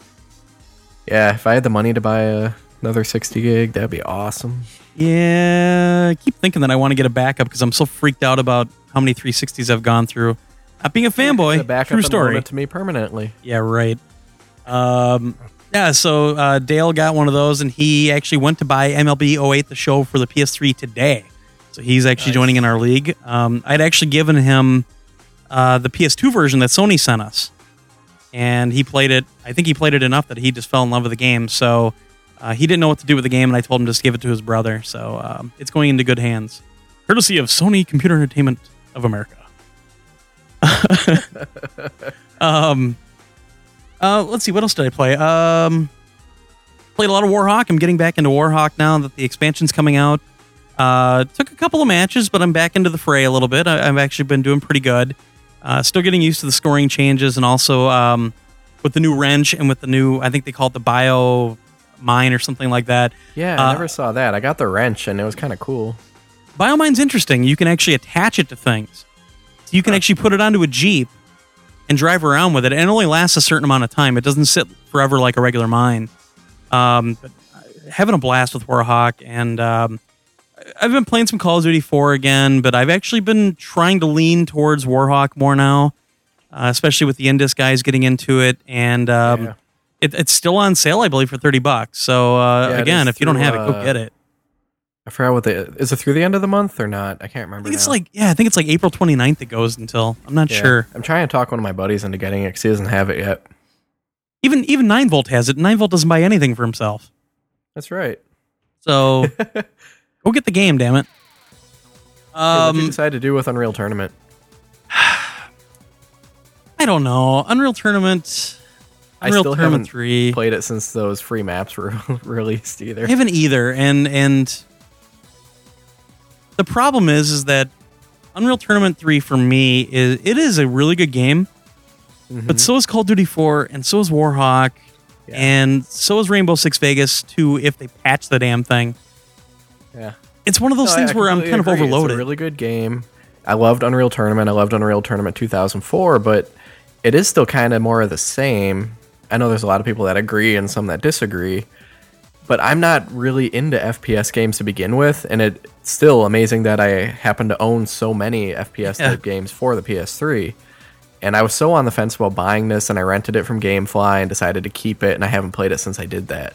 Yeah, if I had the money to buy a, another 60 gig, that'd be awesome. Yeah, I keep thinking that I want to get a backup because I'm so freaked out about how many 360s I've gone through. Not being a The fanboy, backup true story. to me permanently. Yeah, right. Um, yeah, so uh, Dale got one of those, and he actually went to buy MLB 08, the show for the PS3 today. So he's actually Nice. joining in our league. Um, I'd actually given him uh, the PS2 version that Sony sent us, and he played it. I think he played it enough that he just fell in love with the game. So uh, he didn't know what to do with the game, and I told him just give it to his brother. So um, it's going into good hands, courtesy of Sony Computer Entertainment of America. *laughs* um, uh, let's see, what else did I play? Um, played a lot of Warhawk. I'm getting back into Warhawk now that the expansion's coming out. Uh, took a couple of matches, but I'm back into the fray a little bit. I, I've actually been doing pretty good. Uh, still getting used to the scoring changes, and also um, with the new wrench and with the new, I think they call it the bio mine or something like that. Yeah, I Uh, never saw that. I got the wrench and it was kind of cool. Biomine's interesting. You can actually attach it to things. So you can actually put it onto a Jeep and drive around with it. And it only lasts a certain amount of time. It doesn't sit forever like a regular mine. Um, but having a blast with Warhawk. And um, I've been playing some Call of Duty 4 again, but I've actually been trying to lean towards Warhawk more now, uh, especially with the Indus guys getting into it. And um, Yeah. it, it's still on sale, I believe, for 30 bucks. So uh, Yeah, again, if you don't have it, go uh, get it. I forgot what the is it through the end of the month or not? I can't remember. I think it's now. like yeah, I think it's like April 29th it goes until. I'm not Yeah. sure. I'm trying to talk one of my buddies into getting it because he doesn't have it yet. Even even 9 volt has it. 9 volt doesn't buy anything for himself. That's right. So *laughs* go get the game, damn it. Hey, what'd you Um decide to do with Unreal Tournament? *sighs* I don't know. Unreal Tournament I still Tournament haven't 3. Played it since those free maps were *laughs* released either. I haven't either and and the problem is is that Unreal Tournament 3 for me is it is a really good game, but so is Call of Duty 4 and so is Warhawk Yeah. and so is Rainbow Six Vegas 2 if they patch the damn thing. Yeah. It's one of those No, I- things I where I'm completely kind of agree. overloaded. It's a really good game. I loved Unreal Tournament. I loved Unreal Tournament 2004, but it is still kind of more of the same. I know there's a lot of people that agree and some that disagree, but I'm not really into FPS games to begin with, and it's still amazing that I happen to own so many FPS Yeah. type games for the PS3. And I was so on the fence about buying this, and I rented it from GameFly and decided to keep it, and I haven't played it since I did that.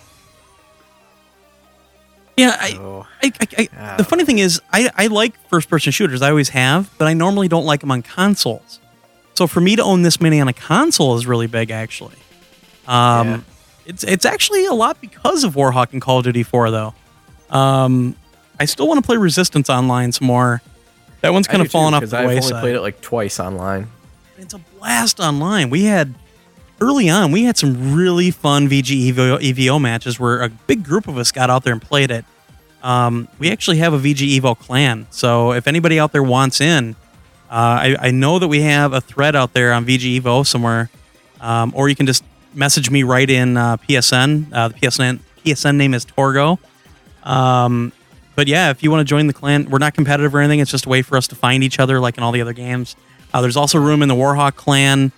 Yeah, I, So, I, I, I, the funny thing is, I, I like first person shooters. I always have, but I normally don't like them on consoles. So for me to own this many on a console is really big, actually. Um, Yeah. It's it's actually a lot because of Warhawk and Call of Duty 4, though. Um, I still want to play Resistance online some more. That one's kind of do too, fallen off the I've wayside. only played it like twice online. It's a blast online. We had early on, we had some really fun VG EVO, EVO matches where a big group of us got out there and played it. Um, we actually have a VG Evo clan, so if anybody out there wants in, uh, I, I know that we have a thread out there on VG Evo somewhere, um, or you can just message me right in uh, PSN. Uh, the PSN PSN name is Torgo. Um, but yeah, if you want to join the clan, we're not competitive or anything. It's just a way for us to find each other, like in all the other games. Uh, there's also room in the Warhawk clan.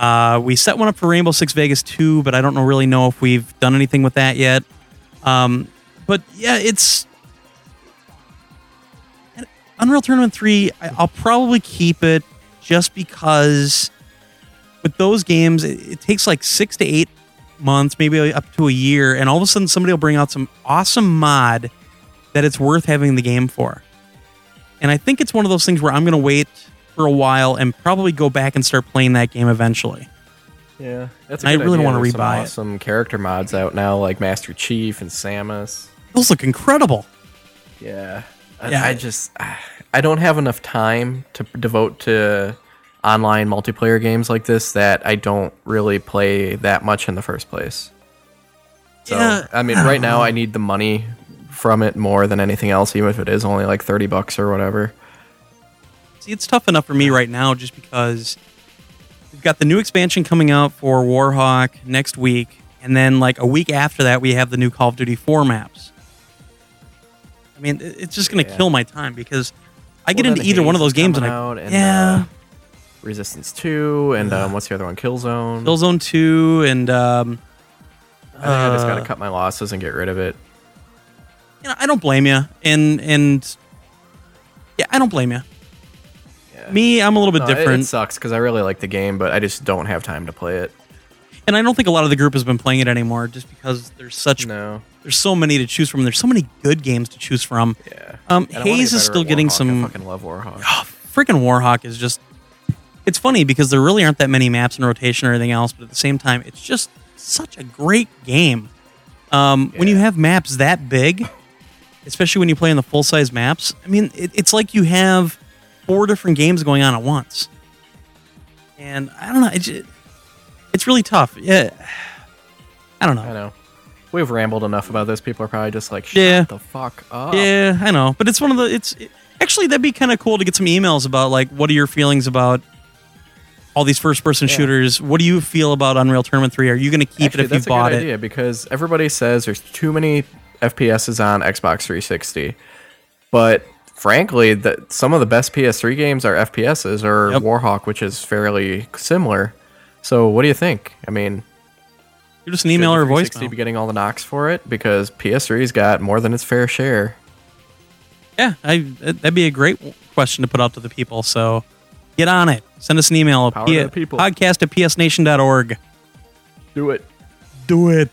Uh, we set one up for Rainbow Six Vegas 2, but I don't know, really know if we've done anything with that yet. Um, but yeah, it's Unreal Tournament 3. I, I'll probably keep it just because with those games, it, it takes like six to eight months, maybe up to a year, and all of a sudden somebody will bring out some awesome mod that it's worth having the game for. And I think it's one of those things where I'm going to wait for a while and probably go back and start playing that game eventually. Yeah, that's. I really wanna There's some rebuy it. character mods out now, like Master Chief and Samus. Those look incredible. Yeah. I, Yeah. I just I don't have enough time to devote to online multiplayer games like this that I don't really play that much in the first place. So Yeah, I mean, right now *sighs* I need the money from it more than anything else, even if it is only like thirty bucks or whatever. See, it's tough enough for me right now just because we've got the new expansion coming out for Warhawk next week, and then like a week after that, we have the new Call of Duty 4 maps. I mean, it's just going to Yeah. kill my time because I get Well, into then either one of those games and I, and, yeah, uh, Resistance Two, and um, what's the other one? Killzone. Killzone 2 and um, I think I just got to uh, cut my losses and get rid of it. you know, I don't blame you, and and yeah, I don't blame you. Yeah. Me, I'm a little bit No, different. It, sucks because I really like the game, but I just don't have time to play it. and I don't think a lot of the group has been playing it anymore, just because there's such No. there's so many to choose from. There's so many good games to choose from. Yeah. Um, And I wanna Hayes is still getting Warhawk. some. I fucking love Warhawk. Oh, freaking Warhawk is just. It's funny because there really aren't that many maps in rotation or anything else, but at the same time, it's just such a great game. Um, When you have maps that big, especially when you play in the full size maps, I mean, it, it's like you have four different games going on at once. And I don't know, it ju- it's really tough. Yeah, I don't know. I know. We've rambled enough about this. People are probably just like, shut Yeah. the fuck up. Yeah, I know, but it's one of the. It's actually that'd be kind of cool to get some emails about like what are your feelings about all these first person Yeah. shooters? What do you feel about Unreal Tournament Three? Are you going to keep Actually, it if you that's a bought good it? idea because everybody says there's too many FPSs on Xbox 360, but frankly, that some of the best PS3 games are FPSs or Yep. Warhawk, which is fairly similar. So, what do you think? I mean, You're just an email or a voice? should the 360 voicemail. be getting all the knocks for it because PS3's got more than its fair share. Yeah, I, that'd be a great question to put out to the people. So get on it. Send us an email. Power to the people. Podcast at psnation.org. Do it. Do it.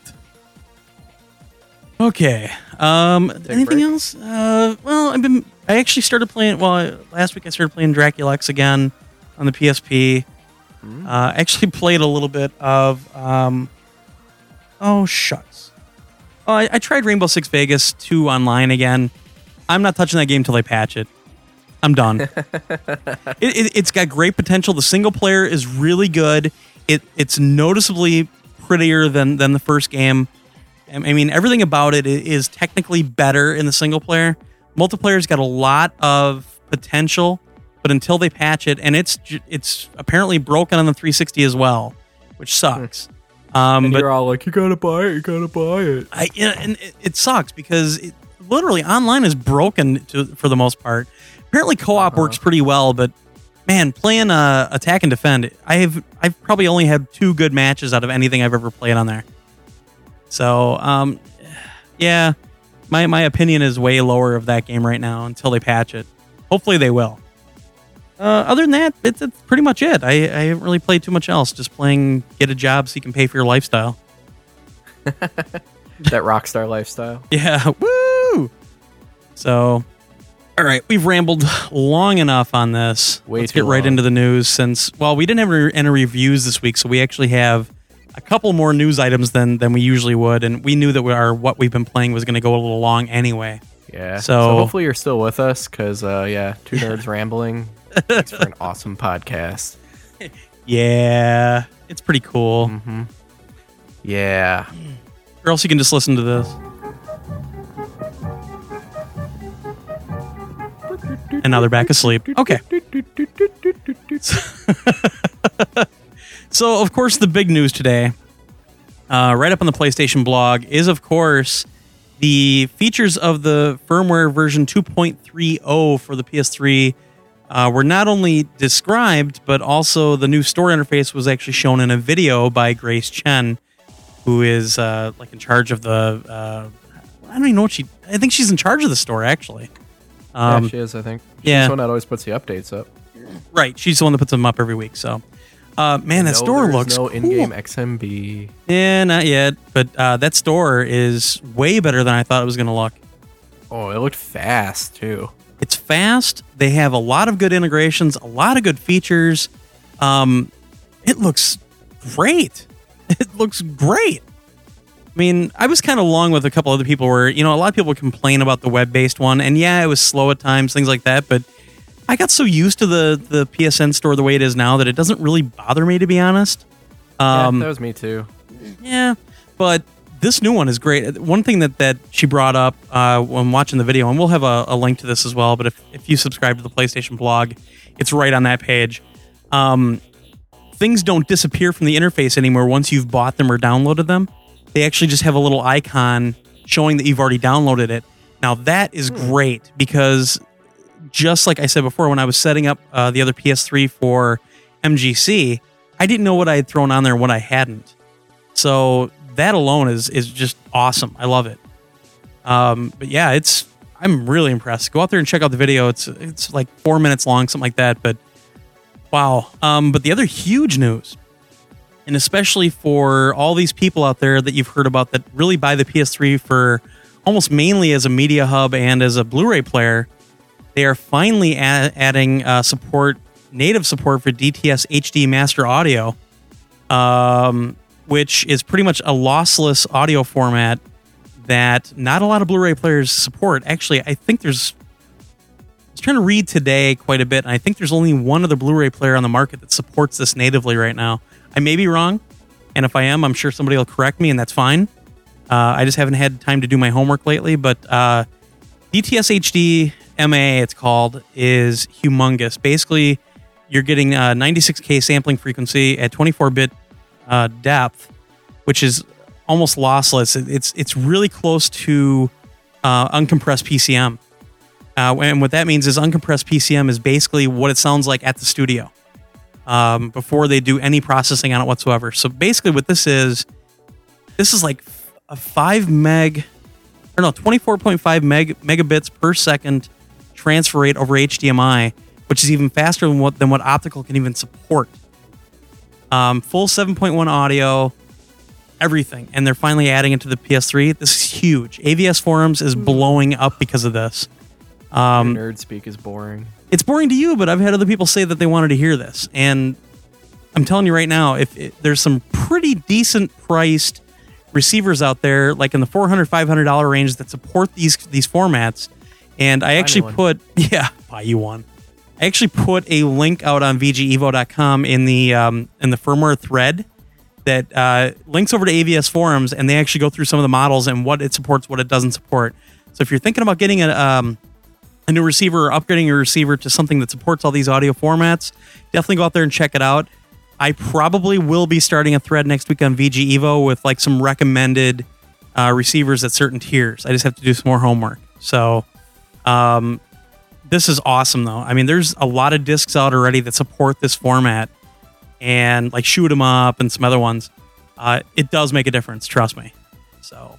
Okay. Um, anything else? Uh, well, I've been. I actually started playing. Well, last week I started playing Dracula X again on the PSP. Hmm. Uh, actually played a little bit of. Um, oh shucks. Oh, I, I tried Rainbow Six Vegas 2 online again. I'm not touching that game till they patch it. I'm done. *laughs* it, it, it's got great potential. The single player is really good. It it's noticeably prettier than than the first game. I mean, everything about it is technically better in the single player. Multiplayer's got a lot of potential, but until they patch it, and it's it's apparently broken on the 360 as well, which sucks. Um, And but you're all like, you gotta buy it, you gotta buy it. I and it, it sucks because it, literally online is broken to, for the most part. Apparently, co-op Uh-huh. works pretty well, but man, playing uh, attack and defend, I have I've probably only had two good matches out of anything I've ever played on there. So, um, yeah, my my opinion is way lower of that game right now until they patch it. Hopefully, they will. Uh, other than that, it's, it's pretty much it. I, I haven't really played too much else. Just playing, get a job so you can pay for your lifestyle. *laughs* That rockstar lifestyle. *laughs* Yeah, woo! So, all right, we've rambled long enough on this. Way Let's get right long. into the news. Since well, we didn't have any reviews this week, so we actually have a couple more news items than than we usually would, and we knew that we, our what we've been playing was going to go a little long anyway. Yeah. So- hopefully you're still with us because, uh, yeah, two *laughs* nerds rambling. Thanks for an awesome podcast. *laughs* Yeah, it's pretty cool. Mm-hmm. Yeah. Or else you can just listen to this. And now they're back asleep. Okay. *laughs* So, of course, the big news today uh, right up on the PlayStation blog is, of course, the features of the firmware version 2.30 for the PS3 uh, were not only described, but also the new store interface was actually shown in a video by Grace Chen, who is uh, like in charge of the. Uh, I don't even know what she. I think she's in charge of the store actually. Um, yeah, she is. I think. She's yeah. the one that always puts the updates up. Right, she's the one that puts them up every week. So, uh, man, that No, store looks no cool. in-game XMB. Yeah, not yet, but uh, that store is way better than I thought it was going to look. Oh, it looked fast too. It's fast. They have a lot of good integrations, a lot of good features. Um, it looks great. *laughs* It looks great. I mean, I was kind of along with a couple other people where, you know, a lot of people complain about the web based one, and yeah, it was slow at times, things like that, but I got so used to the, the PSN store the way it is now that it doesn't really bother me, to be honest. Um, yeah, that was me too. yeah, but this new one is great. One thing that, that she brought up uh, when watching the video, and we'll have a, a link to this as well, but if, if you subscribe to the PlayStation blog, it's right on that page. Um, things don't disappear from the interface anymore once you've bought them or downloaded them. They actually just have a little icon showing that you've already downloaded it. Now, that is great because just like I said before, when I was setting up uh, the other PS3 for MGC, I didn't know what I had thrown on there and what I hadn't. So that alone is is just awesome. I love it. Um, but yeah, it's I'm really impressed. Go out there and check out the video. It's it's like four minutes long, something like that. But wow. Um, but the other huge news, and especially for all these people out there that you've heard about that really buy the PS3 for almost mainly as a media hub and as a Blu-ray player, they are finally adding uh, support, native support for DTS HD Master Audio, um, which is pretty much a lossless audio format that not a lot of Blu-ray players support. Actually, I think there's. I was trying to read today quite a bit, and I think there's only one other Blu-ray player on the market that supports this natively right now. I may be wrong, and if I am, I'm sure somebody will correct me, and that's fine. Uh, I just haven't had time to do my homework lately, but uh, DTS HD MA, it's called, is humongous. Basically, you're getting a 96k sampling frequency at 24-bit uh, depth, which is almost lossless. It's it's really close to uh, uncompressed PCM. Uh, and what that means is uncompressed PCM is basically what it sounds like at the studio um, before they do any processing on it whatsoever. So basically, what this is, this is like a five meg, or no, 24.5 meg megabits per second transfer rate over HDMI, which is even faster than what than what optical can even support. Um, full 7.1 audio, everything, and they're finally adding it to the PS3. This is huge. AVS forums is blowing up because of this. Um, Nerd speak is boring. it's boring to you, but I've had other people say that they wanted to hear this, and I'm telling you right now, if it, there's some pretty decent priced receivers out there, like in the 400 500 dollar range, that support these these formats, and I actually put *laughs* yeah, buy you one. I actually put a link out on VGEvo.com in the um, in the firmware thread that uh, links over to AVS forums, and they actually go through some of the models and what it supports, what it doesn't support. So if you're thinking about getting a um, a new receiver or upgrading your receiver to something that supports all these audio formats, definitely go out there and check it out. I probably will be starting a thread next week on VG Evo with like some recommended uh, receivers at certain tiers. I just have to do some more homework. So, um, this is awesome though. I mean, there's a lot of discs out already that support this format, and like shoot 'em up and some other ones. Uh, it does make a difference. Trust me. So,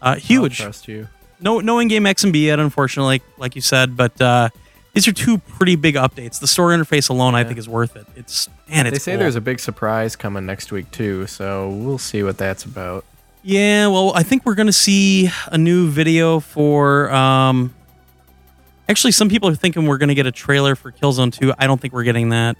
uh, I'll huge trust you. no no in-game X and XMB yet, unfortunately, like you said. But uh, these are two pretty big updates. The store interface alone, I think, is worth it. It's man, it's They say cool. there's a big surprise coming next week too, so we'll see what that's about. yeah. Well, I think we're gonna see a new video for. Um, actually, some people are thinking we're gonna get a trailer for Killzone Two. I don't think we're getting that.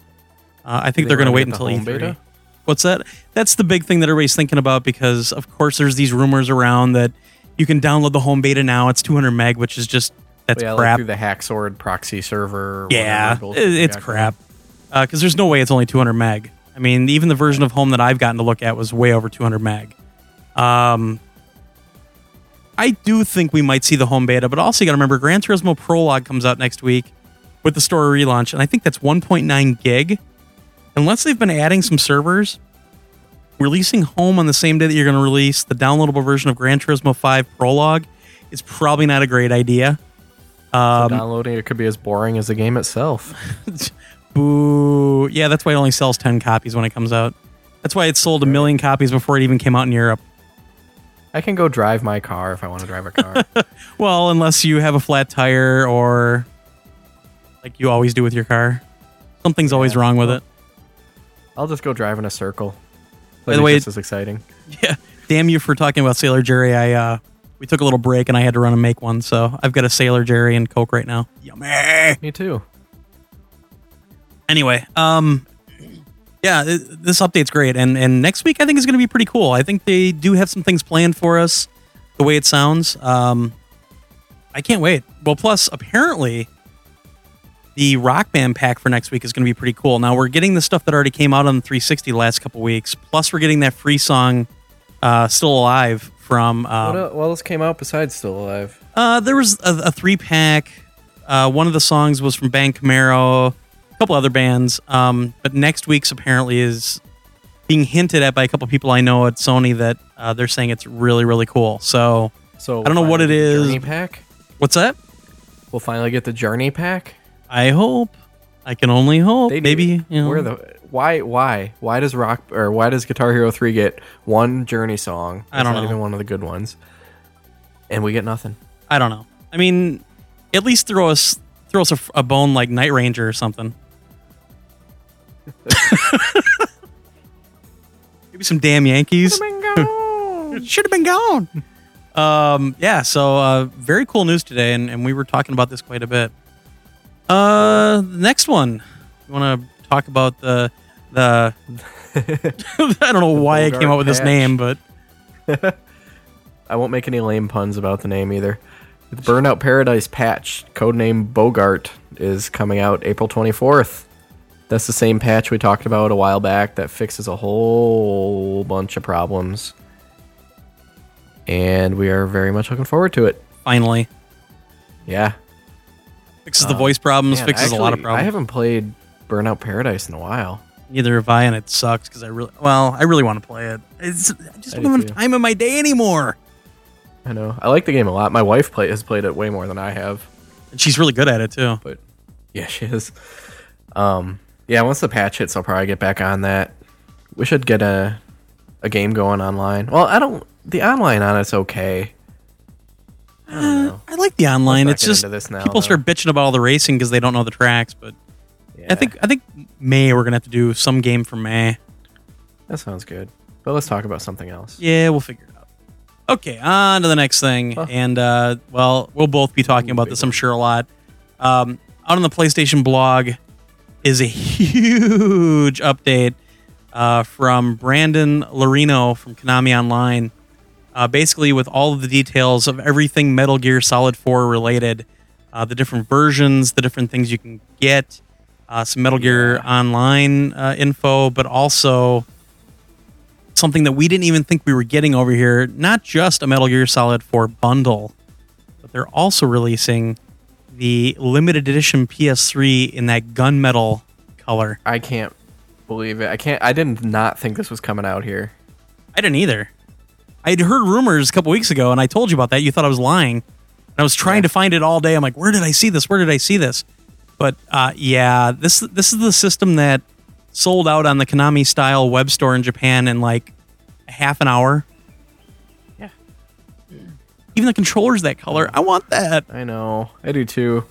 Uh, I think They they're gonna wait until home E3. beta? What's that? That's the big thing that everybody's thinking about because, of course, there's these rumors around that you can download the home beta now. It's 200 meg, which is just that's yeah, like crap. through the Hacksword proxy server. or Yeah, whatever bullshit it- they it's crap. Because there's no way it's only 200 meg. I mean, even the version of Home that I've gotten to look at was way over 200 meg. Um, I do think we might see the home beta, but also you got to remember Gran Turismo Prologue comes out next week with the story relaunch, and I think that's 1.9 gig. Unless they've been adding some servers, releasing home on the same day that you're going to release the downloadable version of Gran Turismo 5 Prologue is probably not a great idea. Um, Downloading it could be as boring as the game itself. *laughs* Boo. Yeah, that's why it only sells 10 copies when it comes out. That's why it sold a million copies before it even came out in Europe. I can go drive my car if I want to drive a car. *laughs* Well, unless you have a flat tire or like you always do with your car. Something's always Yeah, wrong with it. I'll just go drive in a circle. By the way, this is exciting. *laughs* Yeah. Damn you for talking about Sailor Jerry. I uh we took a little break and I had to run and make one, so I've got a Sailor Jerry and Coke right now. Yummy. Me too. Anyway, um yeah, th- this update's great and and next week I think is going to be pretty cool. I think they do have some things planned for us the way it sounds. Um I can't wait. Well, plus apparently the Rock Band pack for next week is going to be pretty cool. Now we're getting the stuff that already came out on the 360 the last couple weeks. Plus we're getting that free song uh Still Alive from what, um, el- what else came out besides Still Alive? uh, there was a, a three pack. Uh, one of the songs was from Bang Camaro, couple other bands. Um, but next week's apparently is being hinted at by a couple people I know at Sony that uh, they're saying it's really, really cool. So, So I don't know what it is. Journey pack. what's that? We'll finally get the Journey pack. I hope. I can only hope. They Maybe you know. where the why why why does Rock or why does Guitar Hero three get one Journey song? I don't not know. even one of the good ones, and we get nothing. I don't know. I mean, at least throw us throw us a, a bone like Night Ranger or something. *laughs* Maybe some damn Yankees. Should have *laughs* been gone. Um, yeah, so uh, very cool news today, and, and we were talking about this quite a bit. Uh, next one, you want to talk about the the? *laughs* I don't know why I came up with this name, but I won't make any lame puns about the name either. The Burnout Paradise patch, codename Bogart, is coming out April 24th. That's the same patch we talked about a while back that fixes a whole bunch of problems. And we are very much looking forward to it. finally Yeah. fixes the voice problems, Man, fixes a lot of problems. I haven't played Burnout Paradise in a while. Neither have I, and it sucks because I really well, I really want to play it. It's I just I don't do have time in my day anymore. I know. I like the game a lot. My wife play, has played it way more than I have. And she's really good at it too. but yeah, she is. Um, yeah, once the patch hits, I'll probably get back on that. We should get a a game going online. Well, I don't. The online on it's okay. I don't know. I like the online. It's just now, people though. start bitching about all the racing because they don't know the tracks. But Yeah, I think I think May we're gonna have to do some game for May. that sounds good. But let's talk about something else. Yeah, we'll figure it out. Okay, on to the next thing. Huh. And uh, well, we'll both be talking about this, I'm sure, a lot. Um, out on the PlayStation blog is a *laughs* huge update uh, from Brandon Lorino from Konami Online. Uh, basically, with all of the details of everything Metal Gear Solid 4 related, uh, the different versions, the different things you can get, uh, some Metal Gear Online uh, info, but also something that we didn't even think we were getting over here. Not just a Metal Gear Solid 4 bundle, but they're also releasing the limited edition PS3 in that gunmetal color. I can't believe it. I can't. I did not think this was coming out here. I didn't either. I had heard rumors a couple weeks ago, and I told you about that. You thought I was lying. And I was trying Yeah. to find it all day. I'm like, where did I see this? Where did I see this? But uh, yeah, this this is the system that sold out on the Konami style web store in Japan in like half an hour. Even the controller's that color. I want that. I know. I do too.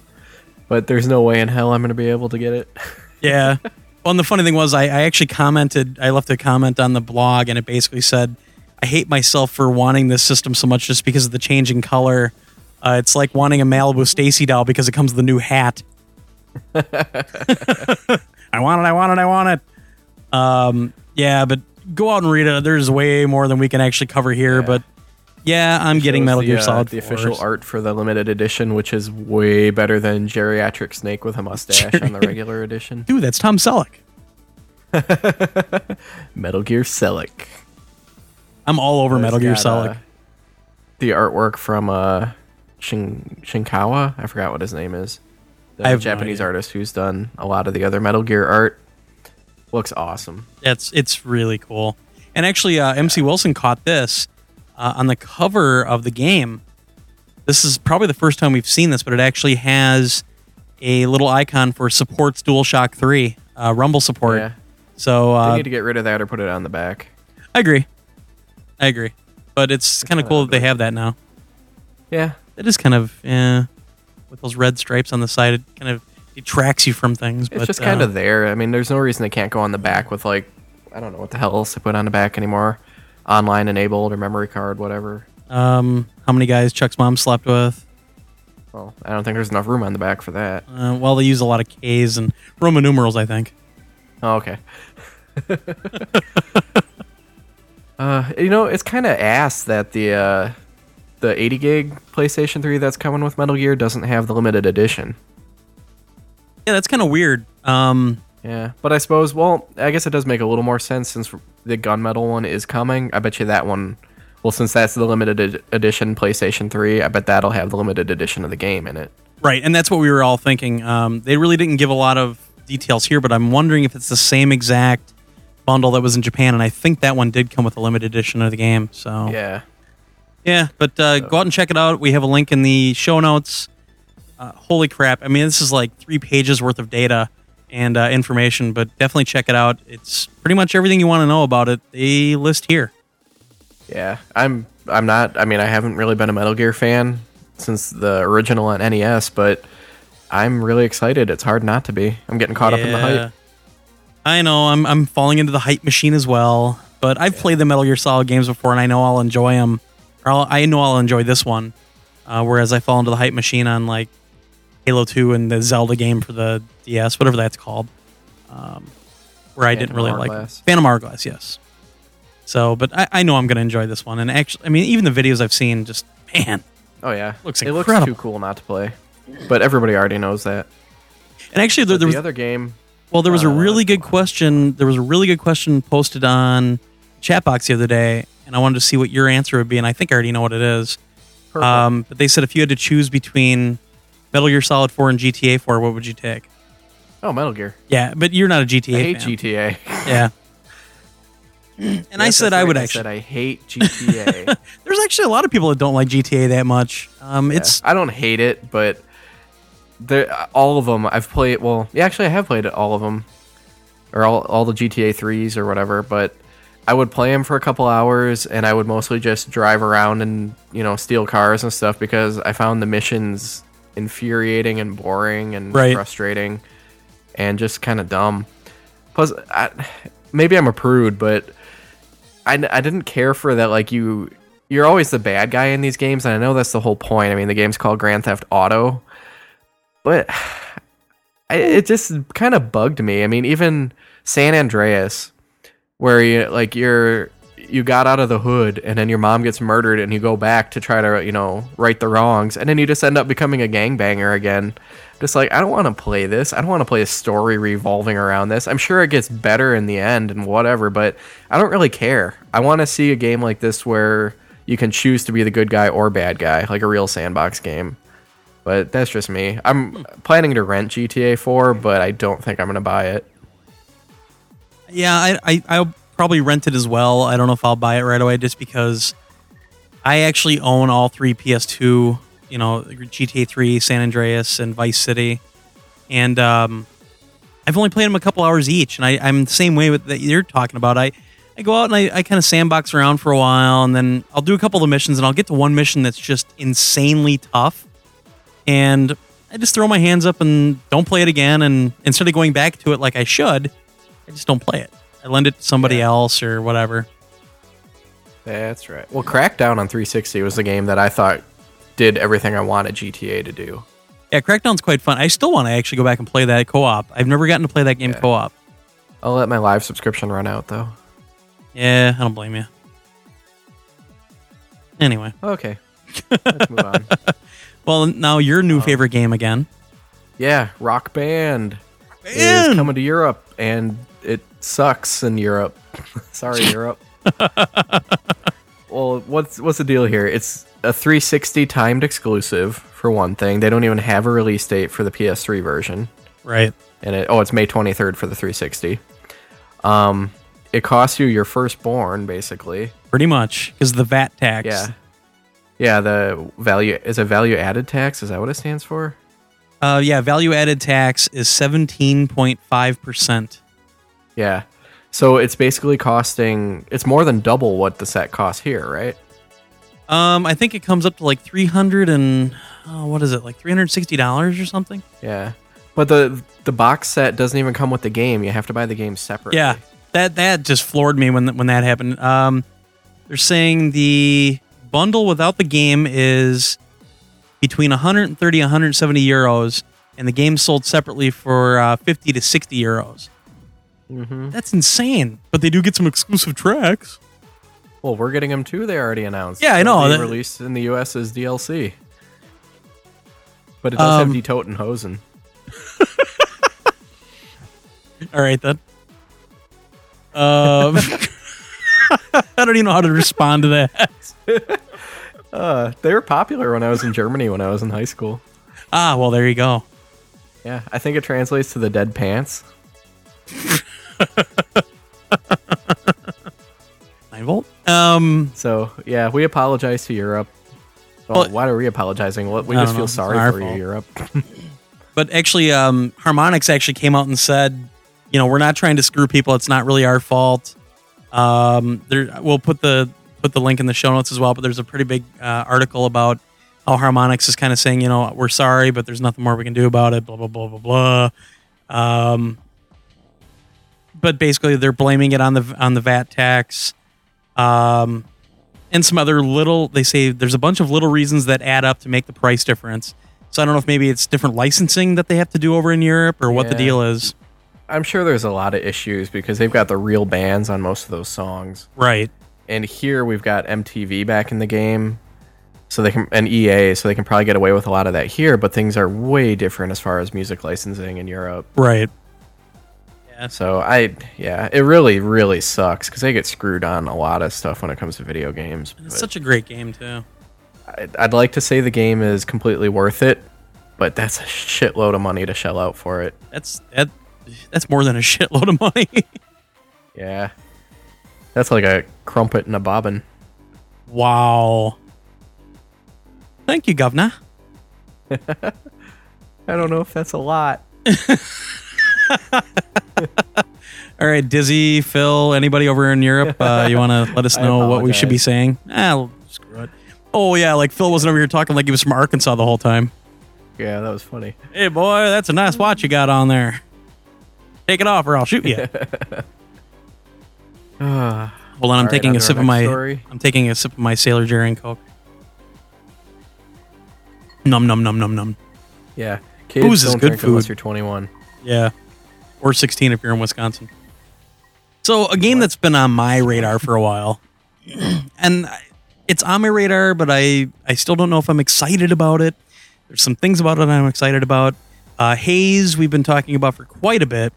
But there's no way in hell I'm going to be able to get it. *laughs* Yeah. well, and the funny thing was, I, I actually commented, I left a comment on the blog, and it basically said, I hate myself for wanting this system so much just because of the changing color. Uh, it's like wanting a Malibu Stacy doll because it comes with a new hat. *laughs* *laughs* I want it, I want it, I want it. Um, yeah, but go out and read it. There's way more than we can actually cover here, Yeah. but yeah, I'm getting Metal the, Gear uh, Solid The 4. official art for the limited edition, which is way better than geriatric Snake with a mustache on the regular edition. Dude, that's Tom Selleck. *laughs* Metal Gear Selleck. I'm all over Metal Gear Solid. uh, the artwork from uh, Shin- Shinkawa. I forgot what his name is. The I have no Japanese idea. artist who's done a lot of the other Metal Gear art. Looks awesome. It's it's really cool. And actually, uh, MC Wilson caught this uh, on the cover of the game. This is probably the first time we've seen this, but it actually has a little icon for supports DualShock 3 uh, Rumble support. Yeah. So They uh, need to get rid of that or put it on the back. I agree. I agree. But it's kind of cool that they have that now. Yeah. It is kind of, eh, with those red stripes on the side, it kind of detracts you from things. It's but, just kind uh, of there. I mean, there's no reason they can't go on the back with like I don't know what the hell else they put on the back anymore. Online enabled or memory card, whatever. Um, how many guys Chuck's mom slept with? Well, I don't think there's enough room on the back for that. Uh, well, they use a lot of K's and Roman numerals, I think. Oh, okay. *laughs* uh, you know, it's kind of ass that the uh, the 80 gig PlayStation 3 that's coming with Metal Gear doesn't have the limited edition. Yeah, that's kind of weird. Um, Yeah, but I suppose, well, I guess it does make a little more sense since the gunmetal one is coming. I bet you that one, well, since that's the limited ed- edition PlayStation 3, I bet that'll have the limited edition of the game in it. right, and that's what we were all thinking. Um, they really didn't give a lot of details here, but I'm wondering if it's the same exact bundle that was in Japan, and I think that one did come with a limited edition of the game. So Yeah. Yeah, but uh, go out and check it out. We have a link in the show notes. Uh, holy crap! I mean, this is like three pages worth of data and uh, information, but definitely check it out. It's pretty much everything you want to know about it. They list here. Yeah, I'm. I'm not. I mean, I haven't really been a Metal Gear fan since the original on NES, but I'm really excited. It's hard not to be. I'm getting caught up in the hype. I know I'm I'm falling into the hype machine as well, but I've played the Metal Gear Solid games before, and I know I'll enjoy them. Or I'll, I know I'll enjoy this one, uh, whereas I fall into the hype machine on like Halo Two and the Zelda game for the DS, whatever that's called, um, where I didn't really like. Phantom Hourglass. Yes. So, but I, I know I'm going to enjoy this one, and actually, I mean, even the videos I've seen, just man, Oh yeah, Looks it looks incredible. too cool not to play. But everybody already knows that. and actually, there, there was the other game, Well, there was a Uh, really good question. There was a really good question posted on Chatbox the other day, and I wanted to see what your answer would be. And I think I already know what it is. Um, but they said if you had to choose between Metal Gear Solid 4 and GTA 4, what would you take? oh Metal Gear. Yeah, but you're not a GTA I hate fan. GTA. Yeah. *laughs* and I said I would I actually. said I hate GTA. *laughs* There's actually a lot of people that don't like GTA that much. Um, it's I don't hate it, but the all of them I've played. Well, yeah, actually, I have played all of them, or all all the GTA threes or whatever. But I would play them for a couple hours, and I would mostly just drive around and you know steal cars and stuff because I found the missions infuriating and boring and Right. frustrating, and just kind of dumb. Plus, I, maybe I'm a prude, but I, I didn't care for that. Like you, you're always the bad guy in these games, and I know that's the whole point. I mean, the game's called Grand Theft Auto, but *sighs* I, it just kind of bugged me. I mean, even San Andreas, where you like you're you got out of the hood, and then your mom gets murdered, and you go back to try to you know right the wrongs, and then you just end up becoming a gangbanger again. Just like I don't want to play this. I don't want to play a story revolving around this. I'm sure it gets better in the end and whatever, but I don't really care. I want to see a game like this where you can choose to be the good guy or bad guy, like a real sandbox game. But that's just me. I'm planning to rent GTA 4, but I don't think I'm going to buy it. Yeah, I, I I'll probably rent it as well. I don't know if I'll buy it right away just because I actually own all three PS2. You know, GTA 3, San Andreas, and Vice City, and um, I've only played them a couple hours each. And I, I'm the same way with that you're talking about. I I go out and I, I kind of sandbox around for a while, and then I'll do a couple of missions, and I'll get to one mission that's just insanely tough, and I just throw my hands up and don't play it again. And instead of going back to it like I should, I just don't play it. I lend it to somebody Yeah. else or whatever. That's right. Well, Crackdown on 360 was the game that I thought did everything I wanted GTA to do. Yeah, Crackdown's quite fun. I still want to actually go back and play that co-op. I've never gotten to play that game Yeah. co-op. I'll let my live subscription run out though. Yeah, I don't blame you. Anyway, Okay. Let's move on. *laughs* well, now your new uh-huh. favorite game again. Yeah, Rock Band is coming to Europe, and it sucks in Europe. *laughs* Sorry, *laughs* Europe. well, what's what's the deal here? It's a 360 timed exclusive for one thing. They don't even have a release date for the PS3 version, Right. and it oh, it's May 23rd for the 360. Um, it costs you your firstborn, basically. Pretty much because the VAT tax. Yeah. Yeah, the value is a value added tax. Is that what it stands for? Uh, yeah. Value added tax is seventeen point five percent. Yeah. So it's basically costing. It's more than double what the set costs here, right? Um, I think it comes up to like three hundred and oh, what is it? Like three hundred sixty dollars or something. Yeah. But the the box set doesn't even come with the game. You have to buy the game separately. Yeah, that that just floored me when when that happened. Um, they're saying the bundle without the game is between 130 and 170 euros, and the game sold separately for uh, 50 to 60 euros. Hmm That's insane. But they do get some exclusive tracks. Well, we're getting them too. They already announced. Yeah, I know. That- released in the U.S. as DLC. But it does Um, have Die Toten Hosen. *laughs* All right then. Um, *laughs* I don't even know how to respond to that. *laughs* Uh, they were popular when I was in Germany when I was in high school. Ah, well, there you go. Yeah, I think it translates to the dead pants. *laughs* Nine volt. Um, So yeah, we apologize to Europe. Well, Well- why are we apologizing? We just don't know. feel sorry for fault. you, Europe. *laughs* *laughs* but actually, um, Harmonix actually came out and said, you know, we're not trying to screw people. It's not really our fault. Um, there, we'll put the put the link in the show notes as well. But there's a pretty big uh, article about how Harmonix is kind of saying, you know, we're sorry, but there's nothing more we can do about it. Blah blah blah blah blah. Um, but basically, they're blaming it on the on the VAT tax. Um, and some other little they say there's a bunch of little reasons that add up to make the price difference so i don't know if maybe it's different licensing that they have to do over in europe or what the deal is I'm sure there's a lot of issues because they've got the real bands on most of those songs. right And here we've got MTV back in the game. So they can and EA, so they can probably get away with a lot of that here, but things are way different as far as music licensing in Europe. right yeah So I, yeah, it really, really sucks because they get screwed on a lot of stuff when it comes to video games. it's such a great game too I'd, I'd like to say the game is completely worth it, but that's a shitload of money to shell out for it. that's that that's more than a *laughs* shitload of money Yeah, that's like a crumpet and a bobbin. wow thank you governor *laughs* I don't know if that's a lot. *laughs* *laughs* all right dizzy phil anybody over in europe uh, you want to *laughs* let us know what we should be saying ah, screw it oh yeah like phil wasn't over here talking like he was from arkansas the whole time Yeah, that was funny. Hey, boy, that's a nice watch you got on there. Take it off, or I'll shoot you. *laughs* Ah, Hold on, I'm All right, taking on a our sip of next my. story. I'm taking a sip of my Sailor Jerry and Coke. Num num num num num. yeah, kids Booze is don't good drink unless food. you're 21. Yeah, or 16 if you're in Wisconsin. So a game that's been on my radar for a while, *clears throat* and it's on my radar, but I I still don't know if I'm excited about it. There's some things about it I'm excited about. Uh, Haze we've been talking about for quite a bit,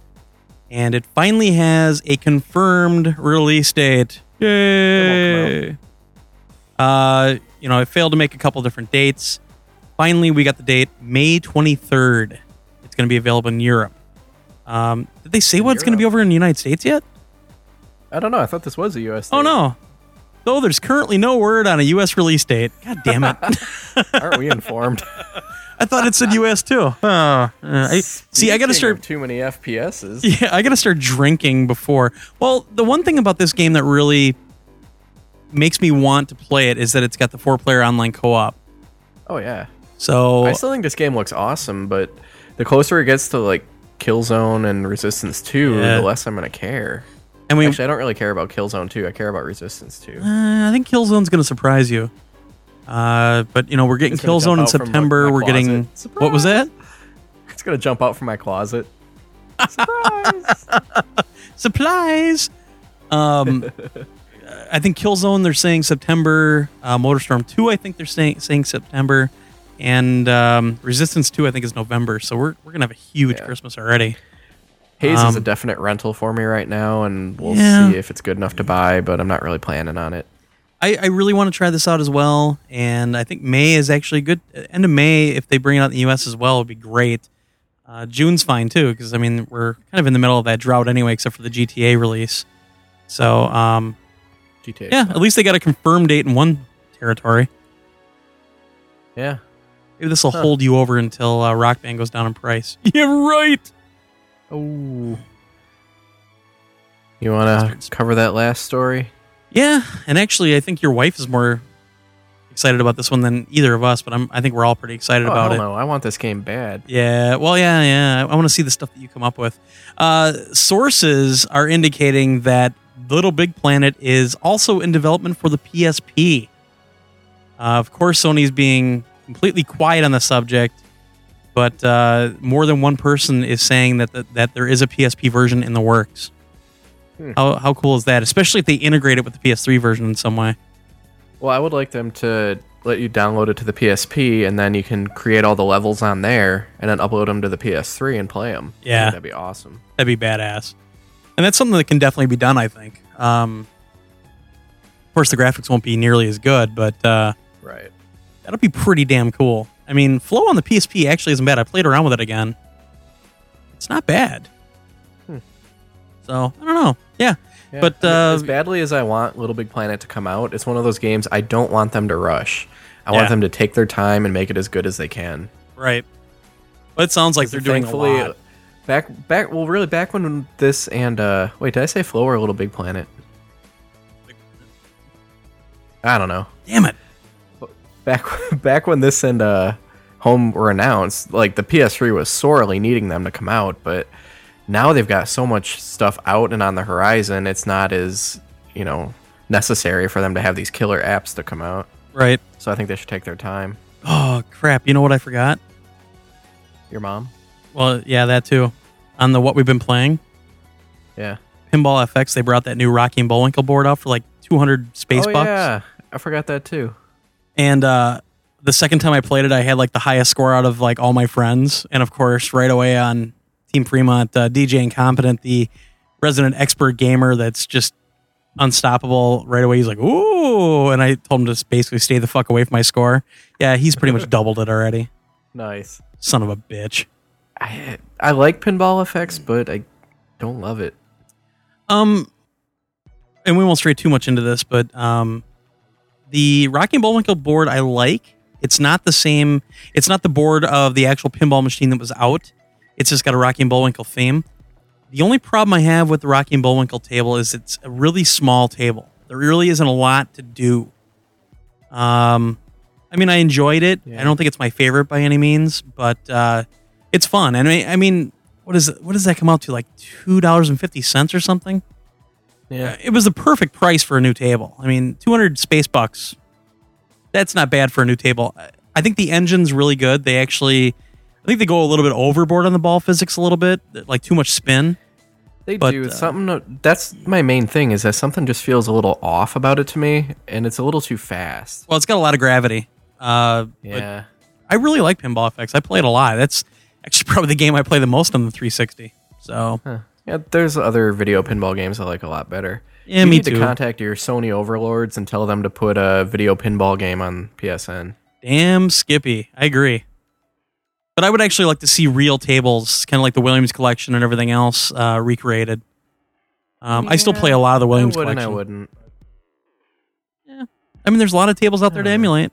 and it finally has a confirmed release date. Yay! Uh, you know, I failed to make a couple different dates. Finally, we got the date May 23rd. It's going to be available in Europe. Um, did they say what's going to be over in the United States yet? I don't know. I thought this was a US. Oh no. Though there's currently no word on a U.S. release date. God damn it! *laughs* Aren't we informed? *laughs* I thought it said U.S. too. Oh, uh, I, see, I got to start. too many FPSs. *laughs* Yeah, I got to start drinking before. Well, the one thing about this game that really makes me want to play it is that it's got the four-player online co-op. Oh yeah. So I still think this game looks awesome, but the closer it gets to like Killzone and Resistance 2, Yeah. the less I'm gonna care. and we, Actually, I don't really care about Killzone 2. I care about Resistance 2. Uh, I think Killzone's going to surprise you. Uh, but you know, we're getting Killzone in out from, like, September. my we're getting closet. what was that? It's gonna jump out from my closet. Surprise! *laughs* Supplies. Um, *laughs* I think Killzone. They're saying September. Uh, Motorstorm Two. I think they're saying saying September. And um, Resistance Two. I think is November. So we're we're gonna have a huge Yeah. Christmas already. Haze is a Um, definite rental for me right now, and we'll Yeah. see if it's good enough to buy. But I'm not really planning on it. I, I really want to try this out as well, and I think May is actually good. End of May, if they bring it out in the U.S. as well, it would be great. Uh, June's fine too, because I mean we're kind of in the middle of that drought anyway, except for the GTA release. So, um, GTA. yeah, at least they got a confirmed date in one territory. Yeah. Maybe this will Huh. hold you over until uh, Rock Band goes down in price. *laughs* Yeah, right. Oh. You want to cover that last story? Yeah, and actually, I think your wife is more excited about this one than either of us. But I'm, I think we're all pretty excited Oh, about hell it. no. I want this game bad. Yeah, well, yeah, yeah. I want to see the stuff that you come up with. Uh, sources are indicating that Little Big Planet is also in development for the PSP. Uh, of course, Sony's being completely quiet on the subject, but uh, more than one person is saying that the, that there is a PSP version in the works. Hmm. How, how cool is that? Especially if they integrate it with the PS3 version in some way. Well, I would like them to let you download it to the PSP, and then you can create all the levels on there, and then upload them to the PS3 and play them. Yeah. that'd be awesome. That'd be badass. And that's something that can definitely be done, I think. Um, of course, the graphics won't be nearly as good, but uh, Right. That'll be pretty damn cool. I mean, Flow on the PSP actually isn't bad. I played around with it again. It's not bad. Hmm. So, I don't know. Yeah. Yeah. But, uh, as badly as I want Little Big Planet to come out, it's one of those games I don't want them to rush. I Yeah. want them to take their time and make it as good as they can. Right. But it sounds like they're doing a lot. Back, back. Well, really, back when this and uh, wait, did I say Flow or Little Big Planet? I don't know. Damn it. Back, *laughs* back when this and uh, Home were announced, like the PS3 was sorely needing them to come out, but now they've got so much stuff out and on the horizon. It's not as you know necessary for them to have these killer apps to come out. Right. So I think they should take their time. Oh, crap. You know what I forgot? Your mom? Well, yeah, that too. On the What We've Been Playing, Yeah. Pinball FX, they brought that new Rocky and Bullwinkle board out for like 200 space oh bucks. yeah, I forgot that too. And uh, the second time I played it, I had like the highest score out of like all my friends. And of course, right away on Team Fremont, uh, DJ Incompetent, the resident expert gamer that's just unstoppable. Right away, he's like, "Ooh!" And I told him to basically stay the fuck away from my score. Yeah, he's pretty much doubled it already. Nice. Son of a bitch. I I like Pinball FX, but I don't love it. Um, and we won't stray too much into this, but um, the Rocky and Bullwinkle board I like. It's not the same. It's not the board of the actual pinball machine that was out. It's just got a Rocky and Bullwinkle theme. The only problem I have with the Rocky and Bullwinkle table is it's a really small table. There really isn't a lot to do. Um, I mean, I enjoyed it. Yeah. I don't think it's my favorite by any means, but uh, it's fun. And I mean, I mean, what is what does that come out to? Like two dollars and fifty cents or something? Yeah. It was the perfect price for a new table. I mean, two hundred space bucks. That's not bad for a new table. I- I think the engine's really good. They actually, I think they go a little bit overboard on the ball physics a little bit, like too much spin. They But, do. uh, something that's my main thing is that something just feels a little off about it to me, and it's a little too fast. Well, it's got a lot of gravity. Uh, Yeah. I really like Pinball FX. I play it a lot. That's actually *laughs* probably the game I play the most on the 360. So Huh. Yeah, there's other video pinball games I like a lot better. Yeah, you me need too. to contact your Sony overlords and tell them to put a video pinball game on PSN. damn Skippy. I agree. But I would actually like to see real tables, kind of like the Williams collection and everything else, uh, recreated. Um, I still play a lot of the Williams I wouldn't. collection. I wouldn't. Yeah, I mean, there's a lot of tables out there to Yeah. emulate.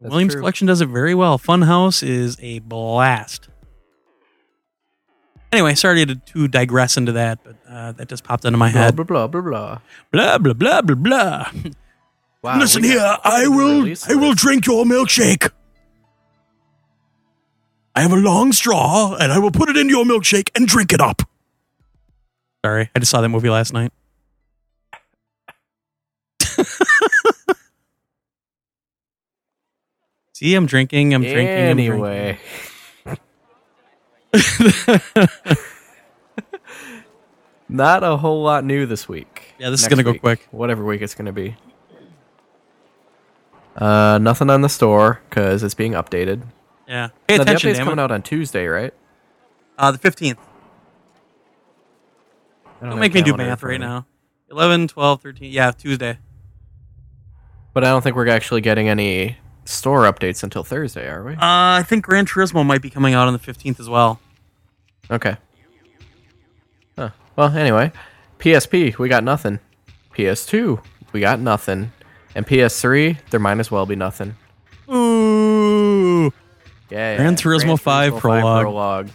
That's Williams true. Collection does it very well. Funhouse is a blast. Anyway, sorry to, to digress into that, but uh, that just popped into my head. blah blah blah blah. Blah blah blah blah blah. Wow, Listen here, I will I will drink your milkshake. I have a long straw and I will put it into your milkshake and drink it up. Sorry, I just saw that movie last night. *laughs* See, I'm drinking. I'm drinking. I'm drinking. *laughs* Not a whole lot new this week. Yeah, this is gonna go quick. Whatever week it's gonna be. Uh, nothing on the store because it's being updated. Yeah. Pay No, the attention, update's coming it. out on Tuesday, right? Uh, the 15th. I Don't make me do math right me. now. 11, 12, 13. Yeah, Tuesday. But I don't think we're actually getting any store updates until Thursday, are we? Uh, I think Gran Turismo might be coming out on the 15th as well. Okay. Huh. Well, anyway, PSP, we got nothing. PS2, we got nothing. And PS3, there might as well be nothing. Ooh. Yeah, Gran yeah. Turismo 5 prologue. prologue.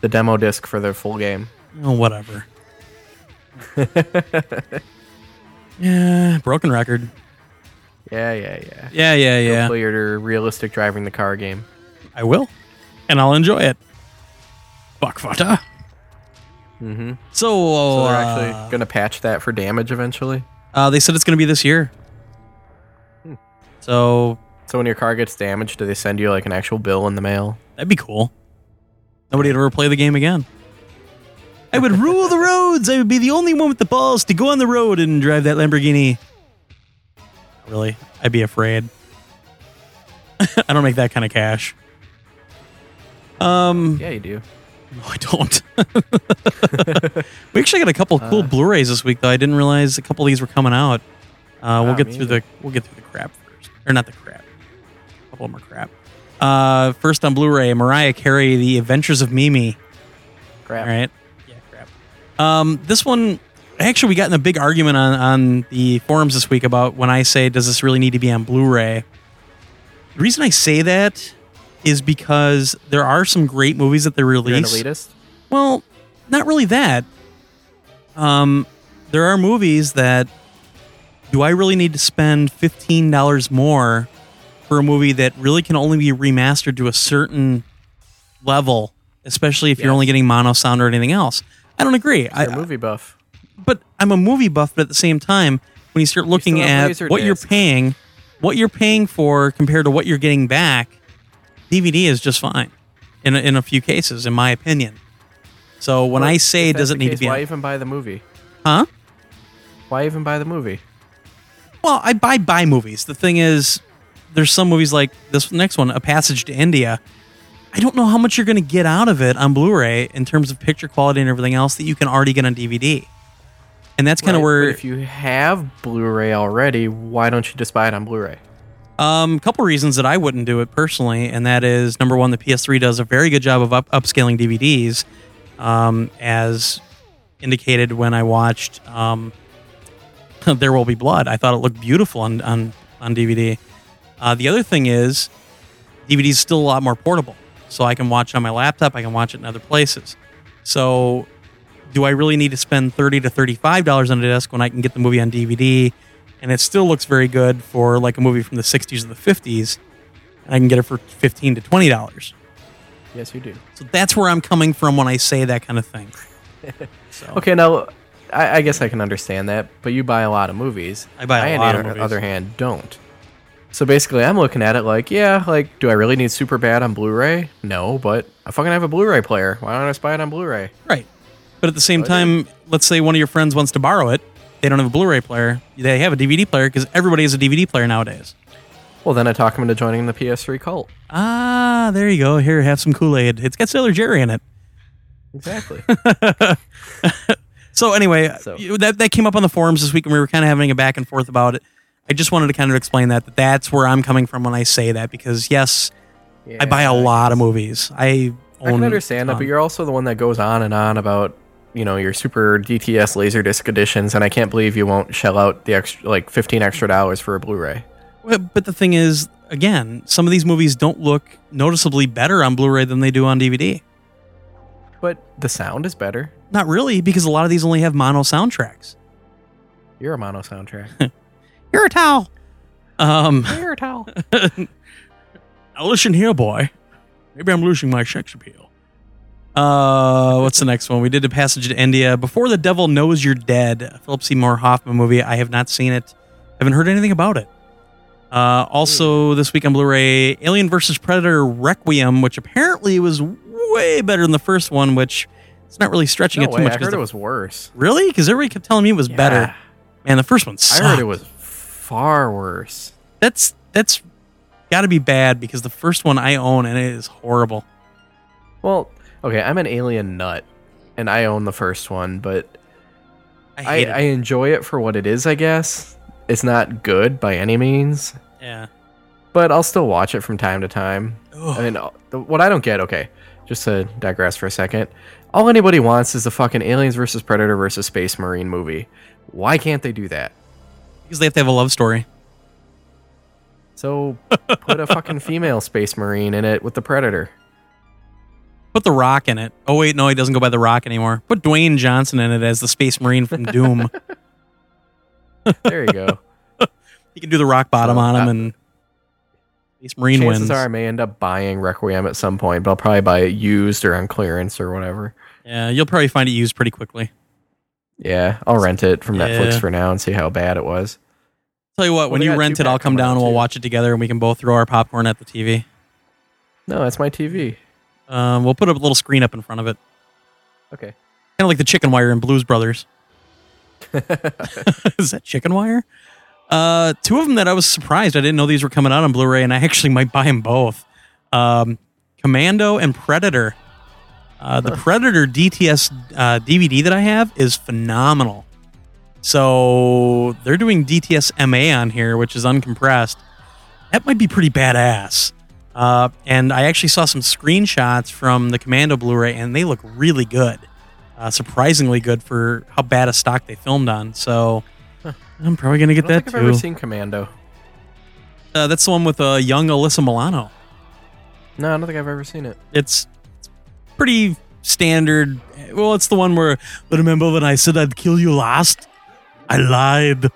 The demo disc for the full game. Oh, whatever. *laughs* yeah, broken record. Yeah, yeah, yeah. Yeah, yeah, yeah. Hopefully your realistic driving the car game. I will, and I'll enjoy it. Buckfata. Mm-hmm. So, So they're uh, actually going to patch that for damage eventually. uh, they said it's going to be this year. Hmm. So So when your car gets damaged, do they send you like an actual bill in the mail? that'd be cool. Nobody would ever play the game again. I would rule the roads. I would be the only one with the balls to go on the road and drive that Lamborghini. Really, I'd be afraid. *laughs* I don't make that kind of cash. Um, Yeah, you do. No, I don't. *laughs* we actually got a couple cool Uh, Blu-rays this week, though. I didn't realize a couple of these were coming out. Uh, we'll get through either. the we'll get through the crap first, or not the crap. A couple of them are crap. Uh, first on Blu-ray, Mariah Carey, The Adventures of Mimi. Crap. All right. Yeah, crap. Um, this one, actually, we got in a big argument on, on the forums this week about when I say, does this really need to be on Blu ray? The reason I say that is because there are some great movies that they You're release. elitist? Well, not really that. Um, there are movies that do I really need to spend fifteen dollars more for a movie that really can only be remastered to a certain level, especially if you're Yes. only getting mono sound or anything else? I don't agree. You're I, a movie buff. But I'm a movie buff, but at the same time, when you start looking at what you're paying, what you're paying for compared to what you're getting back, DVD is just fine in a, in a few cases, in my opinion. So when Well, I say if it doesn't need case, to be, Why even buy the movie? huh? Why even buy the movie? Well, I buy buy movies. The thing is, there's some movies like this next one, A Passage to India. I don't know how much you're going to get out of it on Blu-ray in terms of picture quality and everything else that you can already get on DVD. And that's kind of Right, where but if you have Blu-ray already, why don't you just buy it on Blu-ray? Um, a couple reasons that I wouldn't do it personally, and that is number one, the PS3 does a very good job of up- upscaling DVDs, um, as indicated when I watched um, *laughs* There Will Be Blood. I thought it looked beautiful on on, on DVD. Uh, the other thing is, DVD is still a lot more portable, so I can watch it on my laptop. I can watch it in other places. So, do I really need to spend thirty to thirty-five dollars on a disc when I can get the movie on DVD? and it still looks very good for like a movie from the 60s or the 50s and i can get it for 15 to 20 dollars Yes, you do. so that's where i'm coming from when i say that kind of thing *laughs* so Okay, now I, I guess I can understand that, but you buy a lot of movies. I buy a I, lot on the other hand, don't. So basically, I'm looking at it like, yeah, like, do I really need super bad on Blu-ray? No, but I fucking have a Blu-ray player. Why don't I just buy it on Blu-ray? right but at the same yeah. time let's say one of your friends wants to borrow it they don't have a blu-ray player they have a dvd player because everybody has a dvd player nowadays Well, then I talk him into joining the PS3 cult. ah there you go here have some kool-aid it's got sailor jerry in it Exactly. *laughs* So anyway, So- that that came up on the forums this week, and we were kind of having a back and forth about it. I just wanted to kind of explain that, that that's where I'm coming from when I say that because yes, I buy a lot of movies. I I can understand that, but you're also the one that goes on and on about you know your super DTS Laserdisc editions, and I can't believe you won't shell out the extra like 15 extra dollars for a Blu-ray. But but the thing is, again, some of these movies don't look noticeably better on Blu-ray than they do on DVD. But the sound is better. Not really, because a lot of these only have mono soundtracks. You're a mono soundtrack. *laughs* You're a towel. Um, *laughs* You're a towel. *laughs* now listen here, boy. Maybe I'm losing my sex appeal. Uh, what's the next one? We did a passage to India. Before the Devil Knows You're Dead, Philip Seymour Hoffman movie. I have not seen it. Haven't heard anything about it. Uh, also, this week on Blu-ray, Alien vs. Predator Requiem, which apparently was way better than the first one, which it's not really stretching No it too way, much. I heard the- it was worse. really because everybody kept telling me it was better. Yeah. Man, the first one I sucked. heard it was far worse. That's that's got to be bad because the first one I own and it is horrible. Well, okay, I'm an alien nut, and I own the first one, but I I, I enjoy it for what it is. I guess it's not good by any means, yeah. but I'll still watch it from time to time. Ugh. I mean, uh, what I don't get, okay, just to digress for a second, All anybody wants is a fucking Aliens versus Predator versus Space Marine movie. Why can't they do that? Because they have to have a love story. So put a fucking *laughs* female Space Marine in it with the Predator. Put the Rock in it. Oh wait, no, he doesn't go by the Rock anymore. Put Dwayne Johnson in it as the Space Marine from *laughs* Doom. There you go. *laughs* he can do the rock bottom So, on him, uh, and Space Marine Chances wins. are I may end up buying Requiem at some point, but I'll probably buy it used or on clearance or whatever. Yeah, you'll probably find it used pretty quickly. Yeah, I'll rent it from Yeah. Netflix for now and see how bad it was. Tell you what, Well, when you rent it, I'll come down and we'll too. watch it together, and we can both throw our popcorn at the TV. No, that's my TV. Um, we'll put a little screen up in front of it, Okay. kind of like the chicken wire in Blues Brothers. *laughs* Is that chicken wire? Uh, two of them that I was surprised. I didn't know these were coming out on Blu-ray, and I actually might buy them both. Um, Commando and Predator. Uh, the Predator DTS uh, DVD that I have is phenomenal. So they're doing DTS MA on here, which is uncompressed. That might be pretty badass. Uh, and I actually saw some screenshots from the Commando Blu-ray, and they look really good. Uh, surprisingly good for how bad a stock they filmed on. So I'm probably gonna I get don't that think I've ever seen Commando. Uh, that's the one with uh, young Alyssa Milano. No, I don't think I've ever seen it. It's, it's pretty standard. Well, it's the one where remember when I said I'd kill you last? I lied.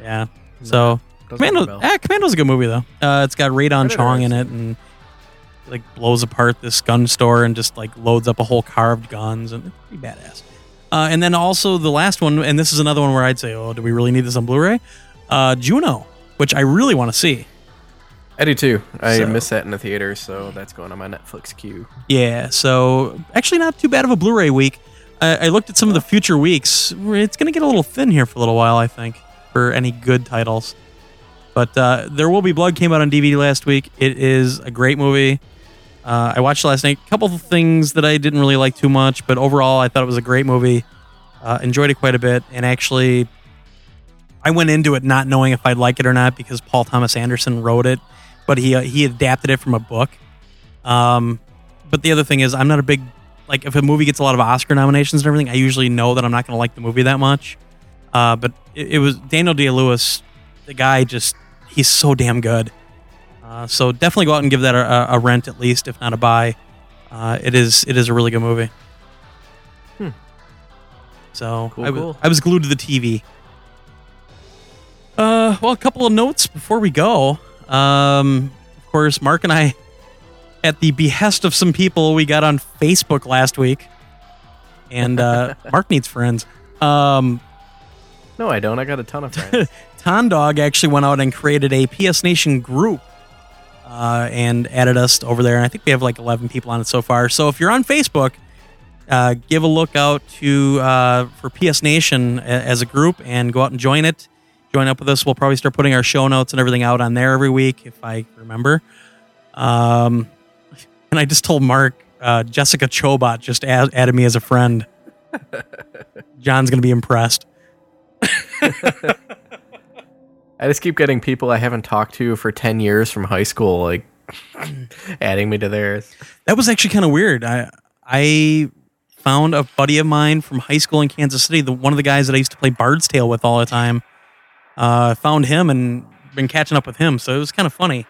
Yeah. So Doesn't ring a Commando, bell. eh, Commando's a good movie though. Uh, it's got Rae Dawn Predator Chong in is. it, and like blows apart this gun store and just like loads up a whole carved guns, and it's pretty badass. Uh, and then also the last one, and this is another one where I'd say, oh, do we really need this on Blu-ray? Uh, Juno, which I really want to see. I do too. I So- missed that in the theater, so that's going on my Netflix queue. Yeah, so actually not too bad of a Blu-ray week. I, I looked at some of the future weeks. It's going to get a little thin here for a little while, I think, for any good titles. But uh, There Will Be Blood came out on DVD last week. It is a great movie. Uh, I watched last night. A couple of things that I didn't really like too much, but overall, I thought it was a great movie. Uh, enjoyed it quite a bit, and actually, I went into it not knowing if I'd like it or not because Paul Thomas Anderson wrote it, but he uh, he adapted it from a book. Um, but the other thing is, I'm not a big like if a movie gets a lot of Oscar nominations and everything. I usually know that I'm not going to like the movie that much. Uh, but it, it was Daniel Day Lewis, the guy. Just he's so damn good. Uh, so definitely go out and give that a, a rent at least, if not a buy. Uh, it is it is a really good movie. Hmm. So Cool, I, was cool. I was glued to the TV. Uh, well, a couple of notes before we go. Um, of course, Mark and I, at the behest of some people, we got on Facebook last week, and uh, *laughs* Mark needs friends. Um, No, I don't. I got a ton of *laughs* friends. Ton Dog actually went out and created a PS Nation group uh, and added us over there. And I think we have like 11 people on it so far. So if you're on Facebook, uh, give a look out to uh, for PS Nation as a group and go out and join it. Join up with us. We'll probably start putting our show notes and everything out on there every week if I remember. Um, *laughs* and I just told Mark, uh, Jessica Chobot just add, added me as a friend. *laughs* John's gonna be impressed. *laughs* I just keep getting people I haven't talked to for 10 years from high school, like, *clears throat* adding me to theirs. That was actually kind of weird. I I found a buddy of mine from high school in Kansas City, the one of the guys that I used to play Bard's Tale with all the time. Uh, found him and been catching up with him, so it was kind of funny.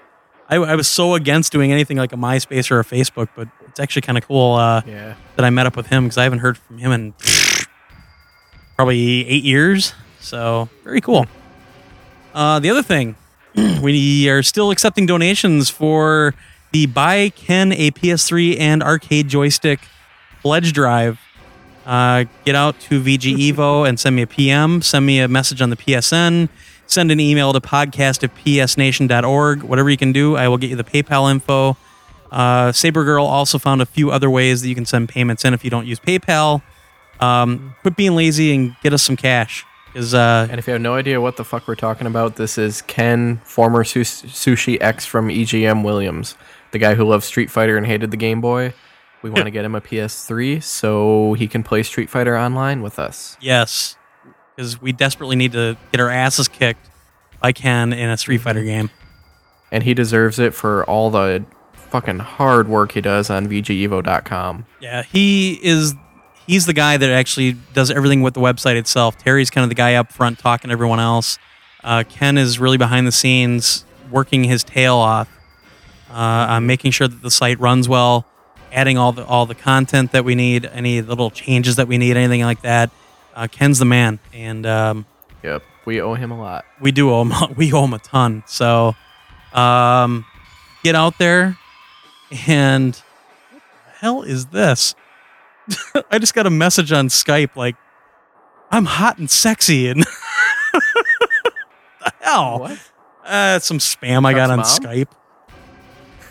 I, I was so against doing anything like a MySpace or a Facebook, but it's actually kind of cool uh, Yeah. that I met up with him because I haven't heard from him in *sniffs* probably eight years. So very cool. Uh, the other thing, *clears throat* we are still accepting donations for the Buy Ken a PS3 and arcade joystick pledge drive. Uh, get out to VG *laughs* Evo and send me a PM. Send me a message on the PSN. Send an email to podcast at psnation.org. Whatever you can do, I will get you the PayPal info. Uh, Saber Girl also found a few other ways that you can send payments in if you don't use PayPal. Um, quit being lazy and get us some cash. Because uh, And if you have no idea what the fuck we're talking about, this is Ken, former sus- Sushi X from EGM Williams, the guy who loved Street Fighter and hated the Game Boy. We want to get him a PS3 so he can play Street Fighter online with us. yes, because we desperately need to get our asses kicked by Ken in a Street Fighter game. And he deserves it for all the fucking hard work he does on VGEvo.com. Yeah, he is. He's the guy that actually does everything with the website itself. Terry's kind of the guy up front talking to everyone else. Uh, Ken is really behind the scenes, working his tail off, uh, on making sure that the site runs well, adding all the all the content that we need, any little changes that we need, anything like that. Uh, Ken's the man, and um, Yep, we owe him a lot. we do owe him. *laughs* We owe him a ton. So, um, get out there, and what the hell is this? *laughs* I just got a message on Skype like, "I'm hot and sexy," and *laughs* the hell, What? Uh, some spam I got on mom? Skype.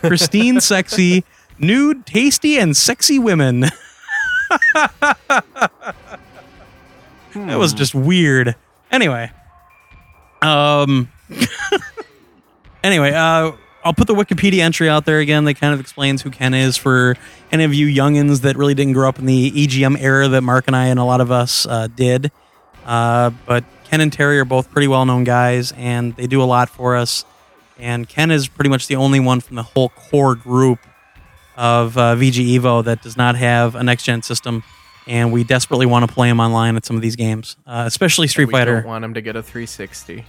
*laughs* Christine sexy, nude, tasty, and sexy women. That was just weird. Anyway, um, anyway, uh, I'll put the Wikipedia entry out there again. That kind of explains who Ken is for any of you youngins that really didn't grow up in the EGM era that Mark and I and a lot of us uh, did. Uh, but Ken and Terry are both pretty well known guys, and they do a lot for us. And Ken is pretty much the only one from the whole core group of uh, VG Evo that does not have a next gen system, and we desperately want to play him online at some of these games, uh, especially Street we Fighter. don't want him to get a 360.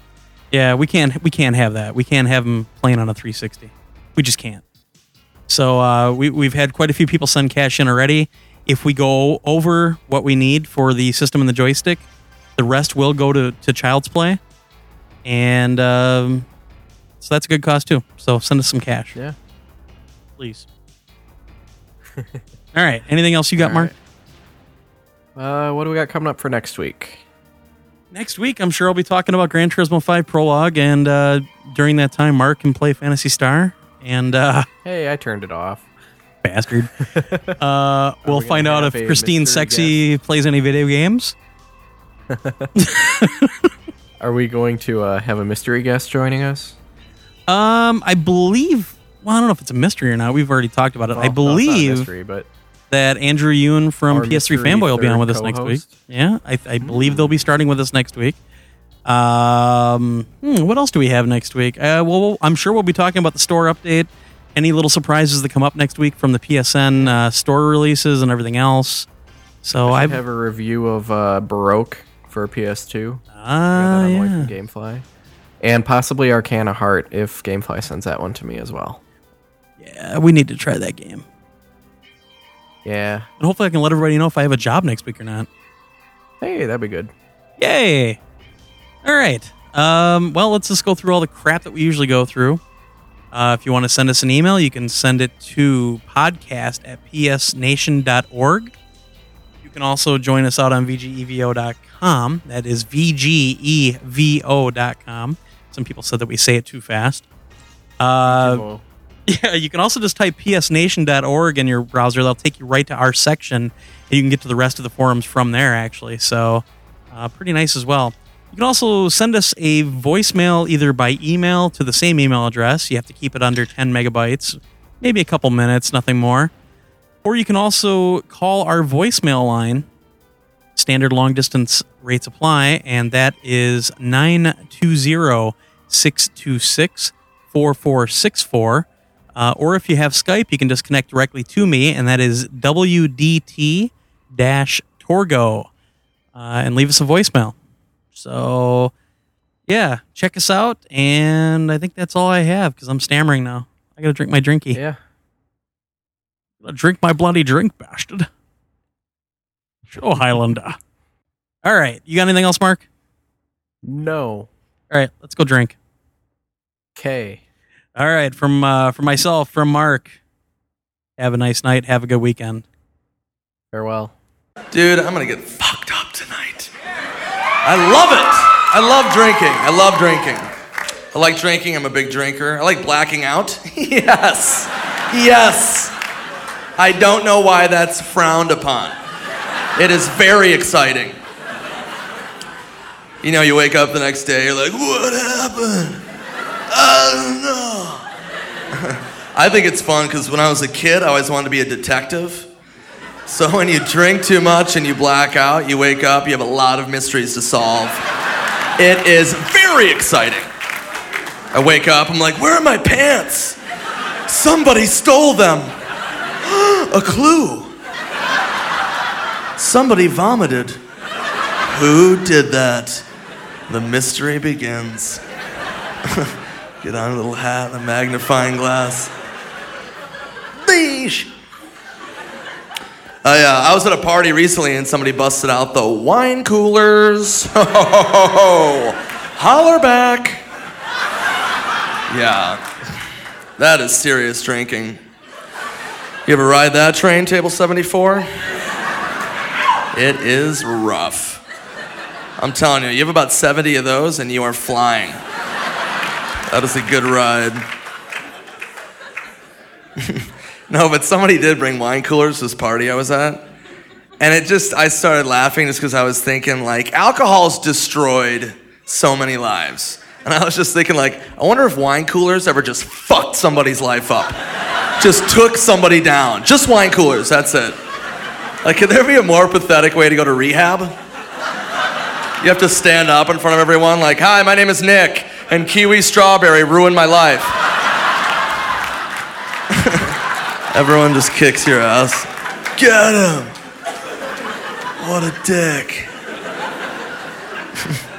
Yeah, we can't we can't have that. We can't have them playing on a 360. We just can't. So uh, we we've had quite a few people send cash in already. If we go over what we need for the system and the joystick, the rest will go to to Child's Play, and um, so that's a good cost too. So send us some cash, Yeah. please. *laughs* All right. Anything else you got, All Mark? Uh, what do we got coming up for next week? Next week, I'm sure I'll be talking about Gran Turismo 5 Prologue, and uh, during that time, Mark can play Phantasy Star. And uh, *laughs* Hey, I turned it off. bastard. *laughs* Uh, we'll we find out if Christine Sexy plays any video games. *laughs* Are we going to uh, have a mystery guest joining us? Um, I believe. Well, I don't know if it's a mystery or not. We've already talked about it. Well, I no, it's not a believe mystery, but that Andrew Yoon from Our PS3 Fanboy will be on with us next week. Yeah, I, I believe they'll be starting with us next week. Um, hmm, what else do we have next week? Uh, well, I'm sure we'll be talking about the store update, any little surprises that come up next week from the PSN uh, store releases and everything else. So I have a review of uh, Baroque for PS2. Ah that on the way yeah. from GameFly. And possibly Arcana Heart if GameFly sends that one to me as well. yeah, we need to try that game, Yeah. and hopefully I can let everybody know if I have a job next week or not. Hey, that'd be good. Yay! All right. Um, well, let's just go through all the crap that we usually go through. Uh, if you want to send us an email, you can send it to podcast at psnation.org. You can also join us out on vgevo.com. That is vgevo.com. Some people said that we say it too fast. Uh, yeah, you can also just type psnation.org in your browser. They'll take you right to our section, and you can get to the rest of the forums from there, actually. So, uh, pretty nice as well. You can also send us a voicemail either by email to the same email address. You have to keep it under 10 megabytes, maybe a couple minutes, nothing more. Or you can also call our voicemail line. Standard long distance rates apply, and that is 920 626 4464. Uh, or if you have Skype, you can just connect directly to me, and that is WDT Torgo, uh, and leave us a voicemail. So, yeah, check us out. And I think that's all I have because I'm stammering now. I got to drink my drinky. yeah. Drink my bloody drink, bastard. Show Highlander. All right. You got anything else, Mark? No. All right. Let's go drink. Okay. All right, from uh, from myself, from Mark. Have a nice night. Have a good weekend. Farewell. Dude, I'm gonna get fucked up tonight. I love it. I love drinking. I love drinking. I like drinking. I'm a big drinker. I like blacking out. *laughs* yes. Yes. I don't know why that's frowned upon. It is very exciting. You know, you wake up the next day, you're like, what happened? Don't know. I think it's fun because when I was a kid, I always wanted to be a detective. So when you drink too much and you black out, you wake up, you have a lot of mysteries to solve. It is very exciting. I wake up, I'm like, where are my pants? Somebody stole them. *gasps* A clue. Somebody vomited. Who did that? The mystery begins. *laughs* Get on a little hat, a magnifying glass. Leash. I, uh, I was at a party recently and somebody busted out the wine coolers. *laughs* Holler back. Yeah, that is serious drinking. You ever ride that train, table 74? It is rough. I'm telling you, you have about 70 of those and you are flying. That is a good ride. *laughs* no, but somebody did bring wine coolers to this party I was at. And it just, I started laughing just because I was thinking, like, alcohol's destroyed so many lives. And I was just thinking, like, I wonder if wine coolers ever just fucked somebody's life up. just took somebody down. Just wine coolers, that's it. Like, could there be a more pathetic way to go to rehab? You have to stand up in front of everyone, like, hi, my name is Nick, and kiwi strawberry ruined my life. *laughs* Everyone just kicks your ass. Get him! What a dick. *laughs*